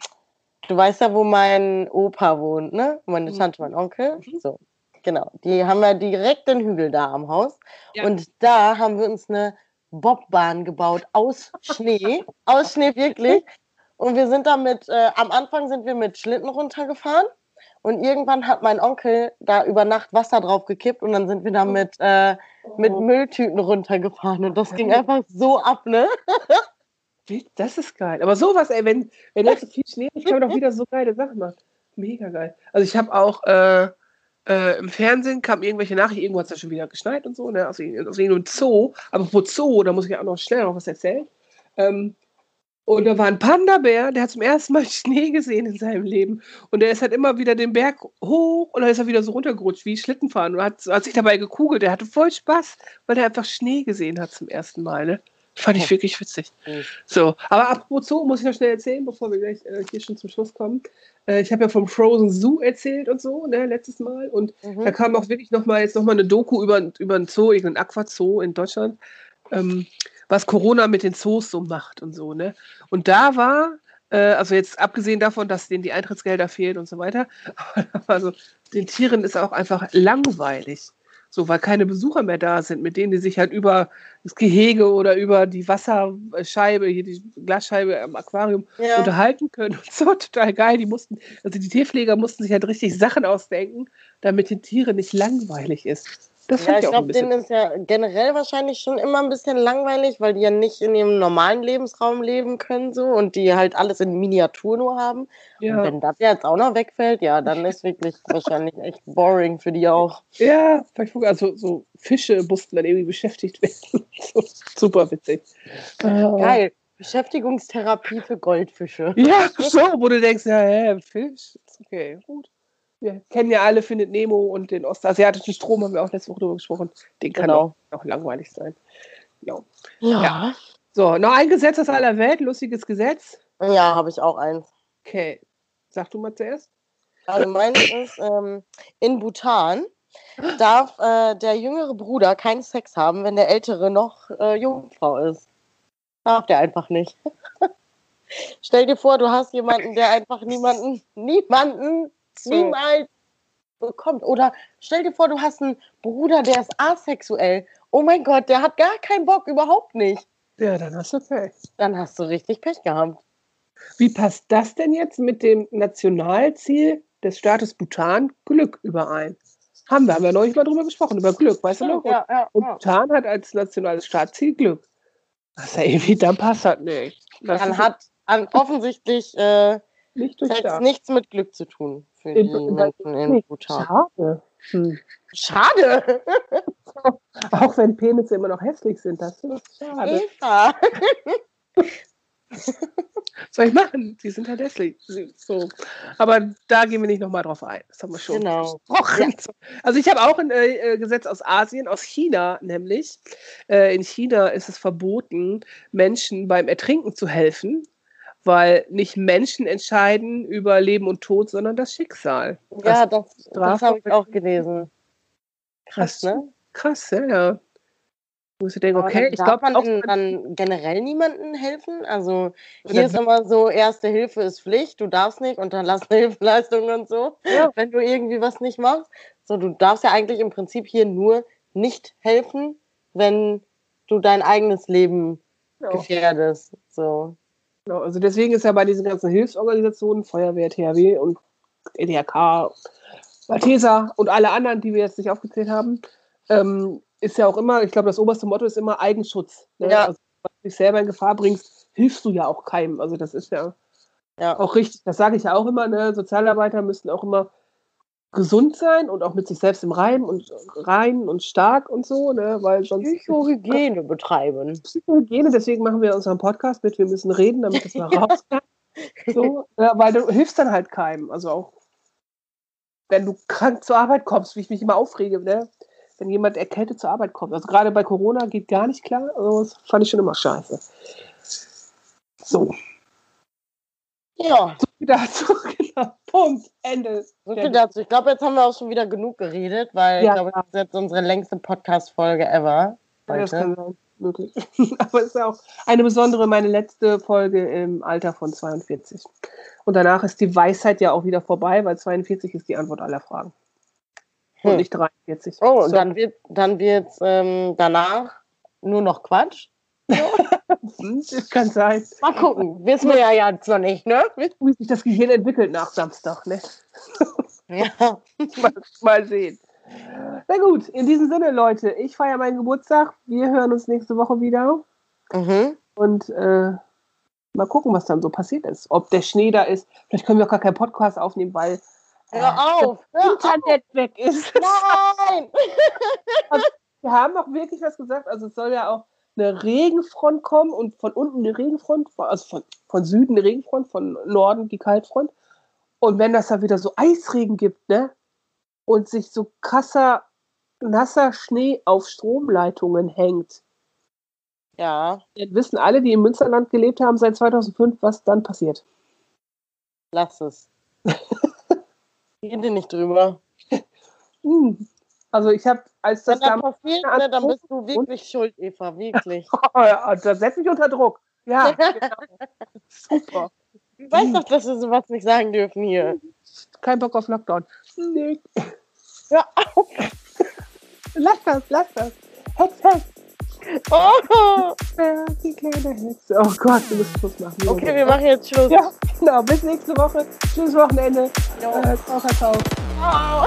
du weißt ja, wo mein Opa wohnt, ne? Meine Mhm. Tante, mein Onkel. Mhm. So, genau. Die haben ja direkt den Hügel da am Haus. Ja. Und da haben wir uns eine Bobbahn gebaut aus Schnee. aus Schnee, wirklich. Und wir sind damit, äh, am Anfang sind wir mit Schlitten runtergefahren. Und irgendwann hat mein Onkel da über Nacht Wasser drauf gekippt und dann sind wir da mit, äh, mit Mülltüten runtergefahren. Und das ging einfach so ab, ne? Das ist geil. Aber sowas, ey, wenn, wenn jetzt so viel Schnee ist, kann man doch wieder so geile Sachen machen. Mega geil. Also ich habe auch äh, äh, im Fernsehen kam irgendwelche Nachrichten, irgendwo hat es ja schon wieder geschneit und so, ne? Aus, aus irgendeinem Zoo. Aber wo Zoo, da muss ich ja auch noch schnell noch was erzählen. Ähm, und da war ein Panda-Bär, der hat zum ersten Mal Schnee gesehen in seinem Leben. Und der ist halt immer wieder den Berg hoch und dann ist er wieder so runtergerutscht wie Schlittenfahren. Und hat, hat sich dabei gekugelt. Der hatte voll Spaß, weil er einfach Schnee gesehen hat zum ersten Mal. Ne? Fand ich wirklich witzig. So, aber apropos Zoo, muss ich noch schnell erzählen, bevor wir gleich äh, hier schon zum Schluss kommen. Äh, ich habe ja vom Frozen Zoo erzählt und so, ne, letztes Mal. Und da Mhm. kam auch wirklich noch mal jetzt noch mal eine Doku über, über einen Zoo, irgendeinen Aquazoo in Deutschland, ähm, was Corona mit den Zoos so macht und so, ne. Und da war, äh, also jetzt abgesehen davon, dass denen die Eintrittsgelder fehlen und so weiter, also den Tieren ist auch einfach langweilig. So, weil keine Besucher mehr da sind, mit denen die sich halt über das Gehege oder über die Wasserscheibe, hier die Glasscheibe am Aquarium Ja. unterhalten können. Und so total geil. Die mussten, also die Tierpfleger mussten sich halt richtig Sachen ausdenken, damit den Tieren nicht langweilig ist. Das Ja, ich ich glaube, denen ist ja generell wahrscheinlich schon immer ein bisschen langweilig, weil die ja nicht in ihrem normalen Lebensraum leben können so und die halt alles in Miniatur nur haben. Und Ja, wenn das jetzt auch noch wegfällt, ja, dann ist wirklich wahrscheinlich echt boring für die auch. ja, also so Fische mussten dann irgendwie beschäftigt werden. super witzig. Äh, Geil. Beschäftigungstherapie für Goldfische. Ja, so, wo du denkst, ja, hä, Fisch, ist okay, gut. Wir kennen ja alle Findet Nemo und den ostasiatischen Strom haben wir auch letzte Woche drüber gesprochen. Den kann Genau. auch, auch langweilig sein. Genau. Ja, Ja. So, noch ein Gesetz aus aller Welt, lustiges Gesetz. ja habe ich auch eins. Okay. Sag du mal zuerst. Also meins ist, ähm, in Bhutan darf äh, der jüngere Bruder keinen Sex haben, wenn der ältere noch äh, Jungfrau ist. Darf der einfach nicht. Stell dir vor, du hast jemanden, der einfach niemanden, niemanden. Niemals bekommt. Oder stell dir vor, du hast einen Bruder, der ist asexuell. Oh mein Gott, der hat gar keinen Bock, überhaupt nicht. Ja, dann hast du Pech. Dann hast du richtig Pech gehabt. Wie passt das denn jetzt mit dem Nationalziel des Staates Bhutan Glück überein? Haben wir, haben wir neulich mal drüber gesprochen, über Glück, weißt du noch? Ja, ja, Und ja. Bhutan hat als nationales Staatsziel Glück. Das ist ja irgendwie, dann passt das nicht. Das Dann hat an, offensichtlich äh, nicht Sex durchdacht. nichts mit Glück zu tun für In- die Menschen in. Bhutan. Schade. Hm. Schade. Auch wenn Penisse immer noch hässlich sind, das ist schade. Eva. Was soll ich machen? Die sind halt hässlich. So. Aber da gehen wir nicht nochmal drauf ein. Das haben wir schon Genau. besprochen. Also ich habe auch ein äh, Gesetz aus Asien, aus China nämlich. Äh, in China ist es verboten, Menschen beim Ertrinken zu helfen, weil nicht Menschen entscheiden über Leben und Tod, sondern das Schicksal. Ja, das, das habe ich auch gelesen. Krass, Krass. ne? Krass, ja, ja. Wo ich denke, okay, dann ich glaube man auch, dann generell niemandem helfen? Also hier ist dann- immer so, erste Hilfe ist Pflicht, du darfst nicht unterlassene Hilfeleistung und so, Ja. wenn du irgendwie was nicht machst. So, du darfst ja eigentlich im Prinzip hier nur nicht helfen, wenn du dein eigenes Leben gefährdest. So. Genau. also deswegen ist ja bei diesen ganzen Hilfsorganisationen, Feuerwehr, THW und EDRK, Malteser und alle anderen, die wir jetzt nicht aufgezählt haben, ähm, ist ja auch immer, ich glaube, das oberste Motto ist immer Eigenschutz. Ne? Ja. Also, wenn du dich selber in Gefahr bringst, hilfst du ja auch keinem. Also das ist ja Ja. auch richtig. Das sage ich ja auch immer. Ne? Sozialarbeiter müssen auch immer gesund sein und auch mit sich selbst im Reim und rein und stark und so, ne? weil sonst Psychohygiene betreiben. Psychohygiene, deswegen machen wir unseren Podcast mit, wir müssen reden, damit es mal rauskommt. So, ja, weil du hilfst dann halt keinem. Also auch wenn du krank zur Arbeit kommst, wie ich mich immer aufrege, ne? wenn jemand erkältet zur Arbeit kommt. Also gerade bei Corona geht gar nicht klar. Also das fand ich schon immer scheiße. So, Ja, so viel dazu. Genau. Punkt. Ende. so viel dazu. Ich glaube, jetzt haben wir auch schon wieder genug geredet, weil Ja. ich glaube, das ist jetzt unsere längste Podcast-Folge ever. Ja, das heute. kann sein. Möglich. Aber es ist auch eine besondere, meine letzte Folge im Alter von 42. Und danach ist die Weisheit ja auch wieder vorbei, weil 42 ist die Antwort aller Fragen. Und Hm. nicht 43. Oh, und So. dann wird dann wird's, ähm, danach nur noch Quatsch. Das kann sein, Mal gucken. Wissen wir ja jetzt noch nicht, ne? wie sich das Gehirn entwickelt nach Samstag. Ne? Ja. Mal, mal sehen. Na gut, in diesem Sinne, Leute, ich feiere meinen Geburtstag. Wir hören uns nächste Woche wieder. Mhm. Und äh, mal gucken, was dann so passiert ist. Ob der Schnee da ist. Vielleicht können wir auch gar keinen Podcast aufnehmen, weil äh, Hör auf! das Hör auf. Internet weg ist. Nein! Wir haben auch wirklich was gesagt. Also es soll ja auch eine Regenfront kommen und von unten eine Regenfront, also von, von Süden eine Regenfront, von Norden die Kaltfront. Und wenn das da wieder so Eisregen gibt, ne? Und sich so krasser, nasser Schnee auf Stromleitungen hängt, Ja, dann wissen alle, die im Münsterland gelebt haben seit 2005, was dann passiert. lass es. Rede nicht drüber. Hm. Also ich habe, als Wenn das das da passiert, ne, dann bist du wirklich schuld, Eva. Wirklich. Oh, ja, da setzt mich unter Druck. Ja, genau. super. Du weißt doch, dass wir sowas nicht sagen dürfen hier. Kein Bock auf Lockdown. Nee. Hör auf! Lass das, lass das. Hex, Hex. Oh. Ja, die kleine Hexe. Oh Gott, du musst Schluss machen. Okay, wir machen jetzt Schluss. Ja, genau. Bis nächste Woche. Schönes Wochenende. Jo. Äh, ciao. Ciao.